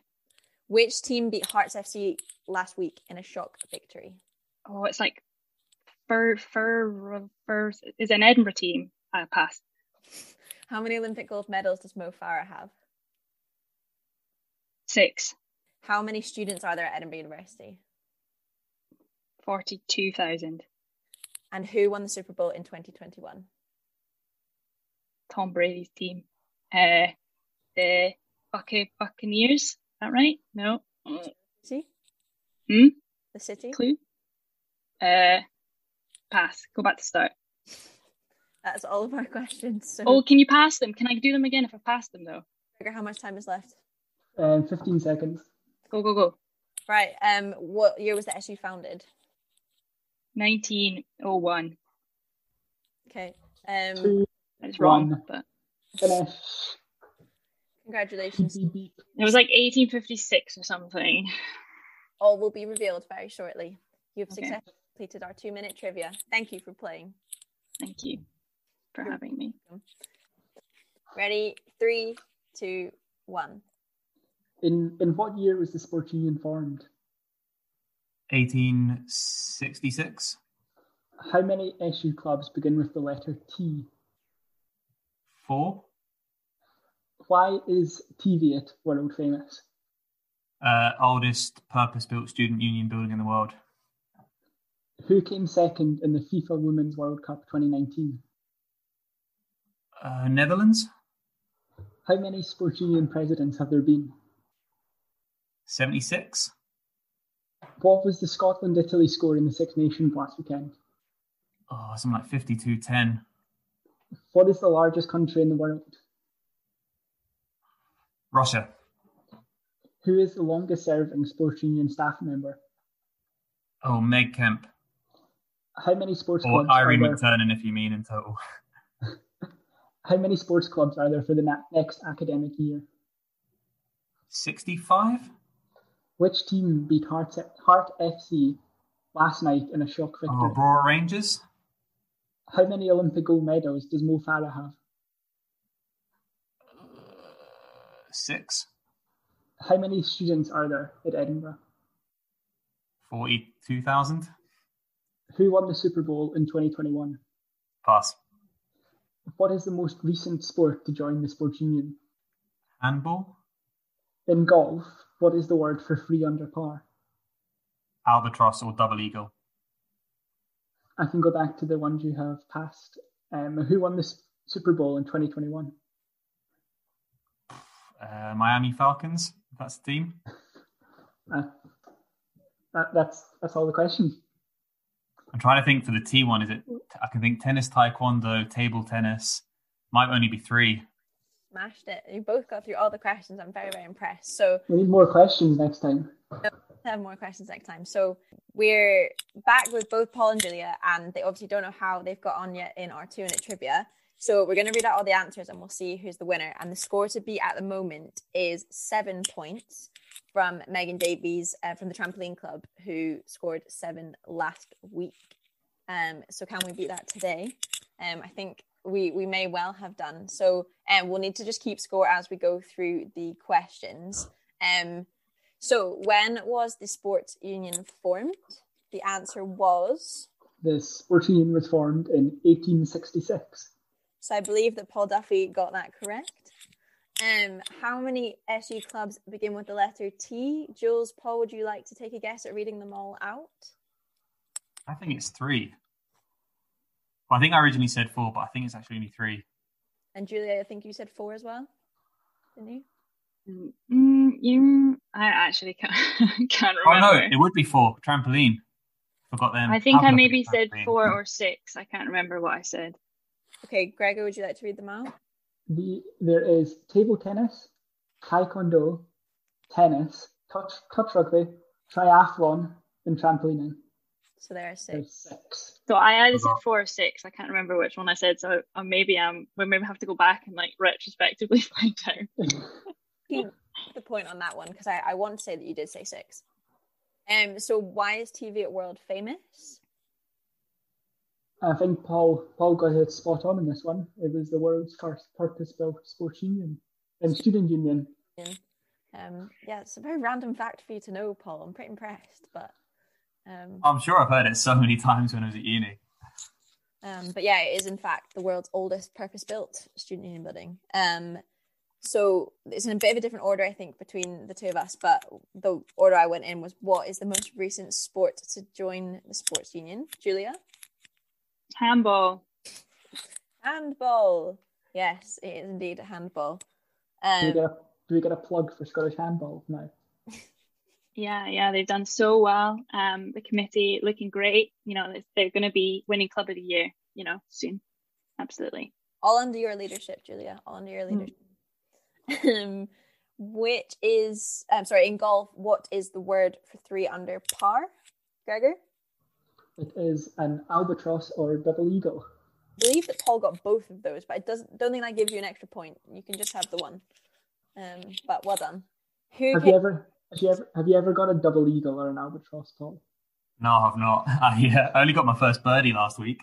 Which team beat Hearts FC last week in a shock victory? Oh, it's like Fur Fur Fur is an Edinburgh team. I uh, pass. How many Olympic gold medals does Mo Farah have? Six. How many students are there at Edinburgh University? 42,000. And who won the Super Bowl in 2021? Tom Brady's team. Uh, the Buc- Buccaneers. Is that right? No. See? Hmm? The city? Clue? Uh, pass. Go back to start. That's all of our questions. So... Oh, can you pass them? Can I do them again if I pass them though? Figure how much time is left. Um, 15 seconds. Go, go, go. Right. Um, what year was the SU founded? 1901. Okay. Um, it's wrong, but finish. Congratulations. It was like 1856 or something. All will be revealed very shortly. You've okay. successfully completed our two minute trivia. Thank you for playing. Thank you for having me. Ready? Three, two, one. In in what year was the sports union formed? 1866. How many SU clubs begin with the letter T? Four. Why is Teviot world famous? Uh, oldest purpose-built student union building in the world. Who came second in the FIFA Women's World Cup 2019? Uh, Netherlands. How many sports union presidents have there been? 76. What was the Scotland Italy score in the Six Nations last weekend? Oh, something like 52 10. What is the largest country in the world? Russia. Who is the longest serving sports union staff member? Oh, Meg Kemp. How many sports Or clubs Irene are there? McTurnan, if you mean in total. How many sports clubs are there for the next academic year? 65? Which team beat Heart, Heart FC last night in a shock oh, victory? Oh, Brora Rangers? How many Olympic gold medals does Mo Farah have? Six? How many students are there at Edinburgh? 42,000? Who won the Super Bowl in 2021? Pass. What is the most recent sport to join the sports union? Handball? In golf, what is the word for free under par? Albatross or double eagle? I can go back to the ones you have passed. Um, who won the S- Super Bowl in 2021? Uh, Miami Falcons? That's the team. Uh, that, that's that's all the questions. I'm trying to think for the T one. Is it? I can think tennis, taekwondo, table tennis. Might only be three. Smashed it. You both got through all the questions. I'm very, very impressed. So We need more questions next time. have more questions next time. So we're back with both Paul and Julia, and they obviously don't know how they've got on yet in our two minute trivia. So we're going to read out all the answers and we'll see who's the winner. And the score to be at the moment is seven points from Megan Davies uh, from the Trampoline Club, who scored seven last week. Um, so can we beat that today? Um, I think we we may well have done. So um, we'll need to just keep score as we go through the questions. Um, so when was the sports union formed? The answer was. The sports union was formed in 1866. So I believe that Paul Duffy got that correct. Um, how many SU clubs begin with the letter T? Jules, Paul, would you like to take a guess at reading them all out? I think it's three. Well, I think I originally said four, but I think it's actually only three. And Julia, I think you said four as well, didn't you? Mm, you, I actually can't, can't Oh no, it would be four. Trampoline. Forgot them. I think How I maybe said trampoline? four or six. I can't remember what I said. Okay, Gregor, would you like to read them out? The, there is table tennis, taekwondo, tennis, touch touch rugby, triathlon, and trampolining. So there are six. Six. So I either said four or six. I can't remember which one I said. So uh, maybe um we maybe have to go back and like retrospectively find out. Keep the point on that one because I, I want to say that you did say six. Um, so why is Teviot World famous? I think Paul Paul got it spot on in this one. It was the world's first purpose-built sports union and student union. Um, yeah, it's a very random fact for you to know, Paul. I'm pretty impressed, but um, I'm sure I've heard it so many times when I was at uni. Um, but yeah, it is in fact the world's oldest purpose-built student union building. Um, so it's in a bit of a different order, I think, between the two of us. But the order I went in was what is the most recent sport to join the sports union? Julia, Handball. handball. Yes, it is indeed a handball. Do we Um, a do we get a plug for Scottish handball now? Yeah, yeah, they've done so well. Um, the committee looking great. You know, they- they're going to be winning club of the year. You know, soon. Absolutely. all under your leadership, Julia. All under your leadership. um, which is, I'm sorry, in golf, what is the word for three under par? Gregor? It is an albatross or double eagle. I believe that Paul got both of those, but it doesn't. Don't think that gives you an extra point. You can just have the one. Um, but well done. Who Have came, you ever have you ever have you ever got a double eagle or an albatross, Paul? No, I've not. I uh, only got my first birdie last week.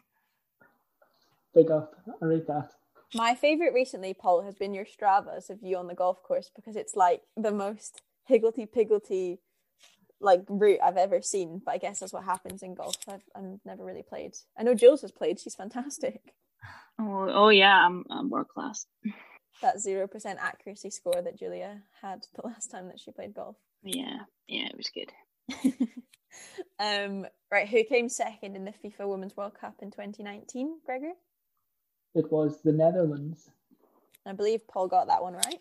Big up. I rate that. my favorite recently, Paul, has been your Stravas of you on the golf course because it's like the most higglety pigglety like route I've ever seen. But I guess that's what happens in golf. I've, I've never really played. I know Jules has played. She's fantastic. Oh, oh yeah, I'm, I'm world class. That zero percent accuracy score that Julia had the last time that she played golf. Yeah, yeah, it was good. um, right, who came second in the FIFA Women's World Cup in 2019? Gregor? It was the Netherlands. I believe Paul got that one right.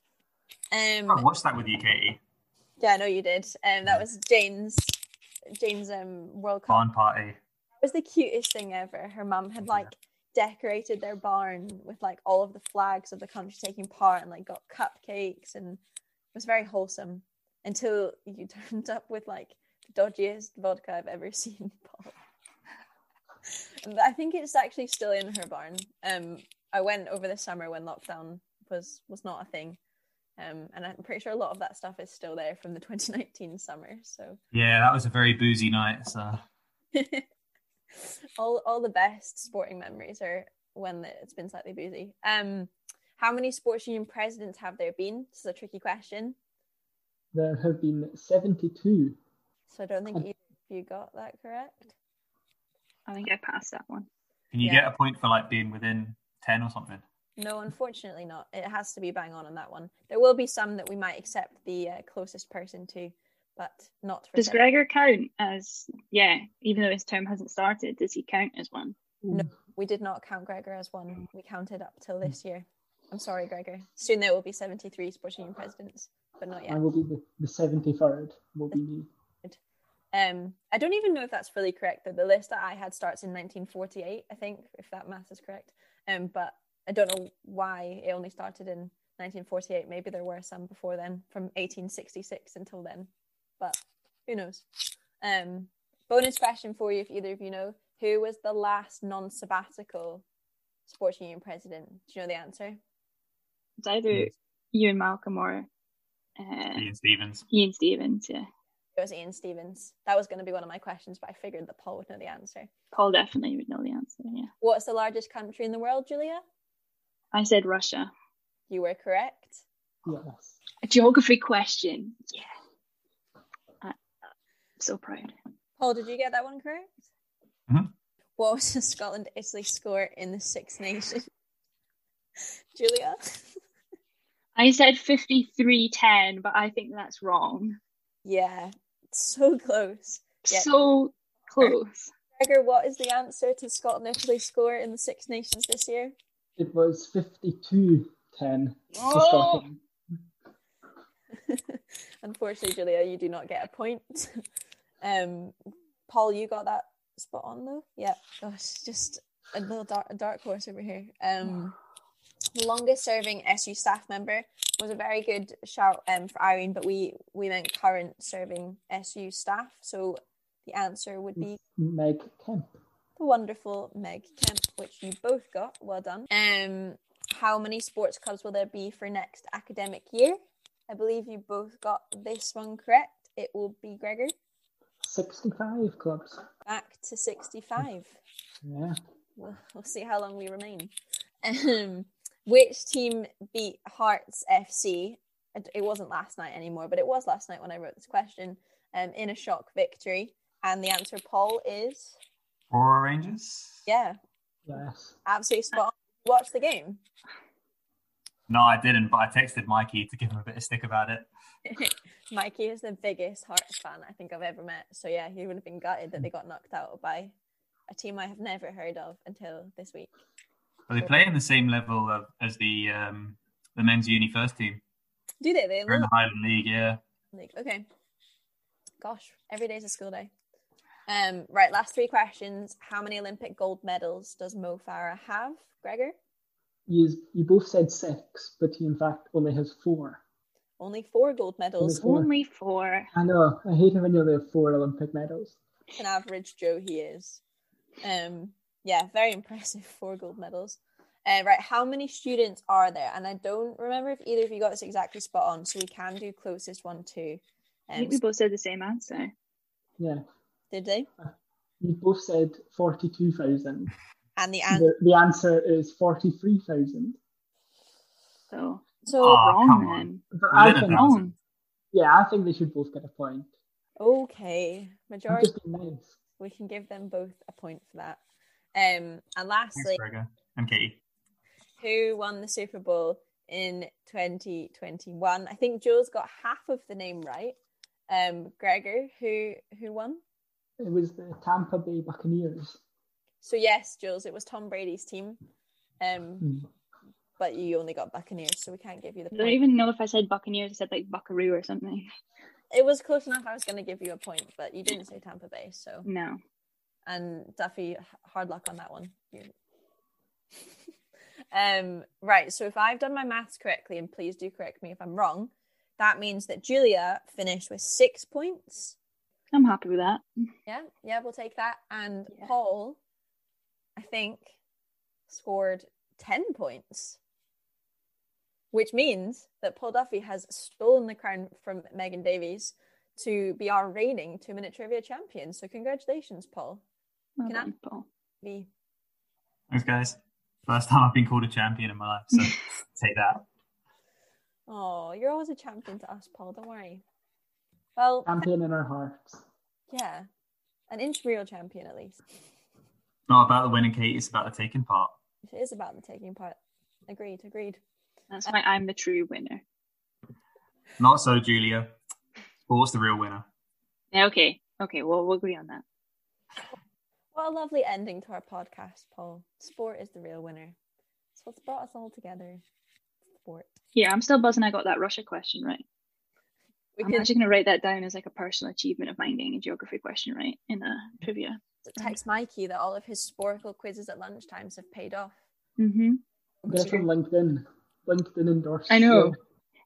Um, I watched that with you, Katie. yeah, I know you did. Um, that was Jane's Jane's um World Cup. Barn party. It was the cutest thing ever. Her mum had like decorated their barn with like all of the flags of the country taking part and like got cupcakes and it was very wholesome until you turned up with like the dodgiest vodka I've ever seen, Paul. I think it's actually still in her barn. Um, I went over the summer when lockdown was was not a thing. Um, and I'm pretty sure a lot of that stuff is still there from the 2019 summer. So Yeah, that was a very boozy night. So all all the best sporting memories are when it's been slightly boozy. Um, how many sports union presidents have there been? This is a tricky question, There have been 72. so I don't think either of you got that correct. I think I passed that one. can you Yeah. get a point for like being within ten or something? No, unfortunately not. It has to be bang on on that one. There will be some that we might accept the uh, closest person to, but not for Does seven. Gregor count as yeah? Even though his term hasn't started, does he count as one? No. We did not count Gregor as one. We counted up till this year. I'm sorry, Gregor. Soon there will be 73 sports union presidents, but not yet. I will be the, the 73rd, will be me. Um, I don't even know if that's fully correct. Though the list that I had starts in 1948, I think, if that math is correct. Um, but I don't know why it only started in 1948. Maybe there were some before then, from 1866 until then. But who knows? Um, bonus question for you, if either of you know, who was the last non-sabbatical sports union president? Do you know the answer? It's either you and Malcolm or uh, Ian Stevens. Ian Stevens. Yeah, It was Ian Stevens. That was going to be one of my questions, but I figured that Paul would know the answer. Paul definitely would know the answer. Yeah, What's the largest country in the world, Julia? I said Russia. You were correct. Yes. A geography question. Yeah, I, I'm so proud. Paul, did you get that one correct? Mhm. What was the Scotland Italy score in the Six Nations? Julia? I said 53-10, but I think that's wrong. Yeah, so close. Yeah. So close. Gregor, what is the answer to Scotland Italy score in the Six Nations this year? It was 52 10 Oh! Scotland. Unfortunately, Julia, you do not get a point. um, Paul, you got that spot on though. Yeah. Gosh, just a little dark, a dark horse over here. Um, the longest serving SU staff member was a very good shout um, for Irene, but we we meant current serving SU staff. So the answer would be Meg Kemp. the wonderful Meg Kemp, which you both got. Well done. Um, how many sports clubs will there be for next academic year? I believe you both got this one correct. It will be Gregor. 65 clubs. Back to 65. Yeah. We'll, we'll see how long we remain. Um, which team beat Hearts FC? It it wasn't last night anymore, but it was last night when I wrote this question um, in a shock victory. And the answer, Paul, is Brora Rangers. yeah, Yes. absolutely spot on. Watch the game. No, I didn't, but I texted Mikey to give him a bit of stick about it. Mikey is the biggest Hearts fan I think I've ever met. So yeah, he would have been gutted that they got knocked out by a team I have never heard of until this week. But they playing the same level of, as the um, the men's uni first team. Do they? They They're in the Highland League, yeah. Like, okay. Gosh, every day's a school day. Um, right, last three questions. How many Olympic gold medals does Mo Farah have, Gregor? You, you both said six, but he in fact only has four. Only four gold medals. Four. Only four. I know. I hate it when you only have four Olympic medals. An average Joe he is. Um, yeah, very impressive. Four gold medals. Uh, right, how many students are there? And I don't remember if either of you got this exactly spot on, so we can do closest one too. I Um, think we both said the same answer. Yeah. did they? You both said 42,000. And the answer. The, the answer is 43,000. So So Oh, come wrong on. then. But I Lennon think, has Wrong. yeah, I think they should both get a point. okay, majority. nice. We can give them both a point for that. Um, and lastly, Gregor. And Katie. who won the Super Bowl in 2021? I think Joe's got half of the name right. Um, Gregor, who who won? It was the Tampa Bay Buccaneers. So yes, Jules, it was Tom Brady's team. Um, Mm. but you only got Buccaneers, so we can't give you the I don't even know if I said Buccaneers. I said like Buckaroo or something. It was close enough. I was going to give you a point, but you didn't say Tampa Bay. So, No. And Duffy, hard luck on that one. Um, right. So if I've done my maths correctly, and please do correct me if I'm wrong, that means that Julia finished with six points. I'm happy with that. Yeah, yeah, we'll take that. And Yeah. Paul, I think, scored 10 points, which means that Paul Duffy has stolen the crown from Megan Davies to be our reigning two minute trivia champion. So, congratulations, Paul. Well Can I- done, Paul. Be Thanks, guys. First time I've been called a champion in my life, so take that. Oh, you're always a champion to us, Paul. Don't worry. Well, Champion in our hearts. yeah, an inch real champion at least. Not about the winning, Kate. It's about the taking part. It is about the taking part. Agreed, agreed. That's why I'm the true winner. Not so, Julia. Sport's the real winner. Yeah, okay. Okay, well, we'll agree on that. What a lovely ending to our podcast, Paul. Sport is the real winner. It's what's brought us all together. Sport. Yeah, I'm still buzzing I got that Russia question right. We I'm could actually going to write that down as like a personal achievement of mine getting a geography question right in a trivia. text Mikey that all of his sportical quizzes at lunchtimes have paid off. Mm-hmm. Get from LinkedIn. LinkedIn endorsed. I know. you.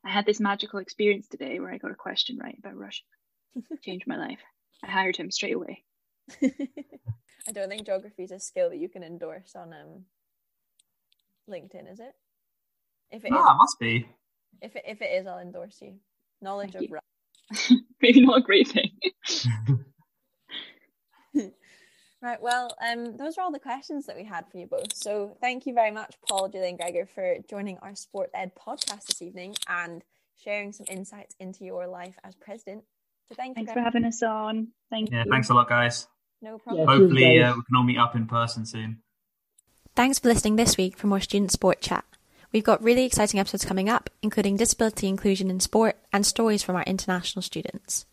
I had this magical experience today where I got a question right about Russia. Changed my life. I hired him straight away. I don't think geography is a skill that you can endorse on um LinkedIn, is it? If it Ah, must be. if it, if it is, I'll endorse you. Knowledge Thank of you. Maybe not a great thing. Right, well, um, those are all the questions that we had for you both. So thank you very much, Paul, Julie, and Gregor, for joining our sportED podcast this evening and sharing some insights into your life as president. So thank you. Thanks for having us on. Thank Yeah, you. thanks a lot, guys. No problem. Yeah. Hopefully, uh, we can all meet up in person soon. Thanks for listening this week for more Student Sport Chat. We've got really exciting episodes coming up, including disability inclusion in sport and stories from our international students.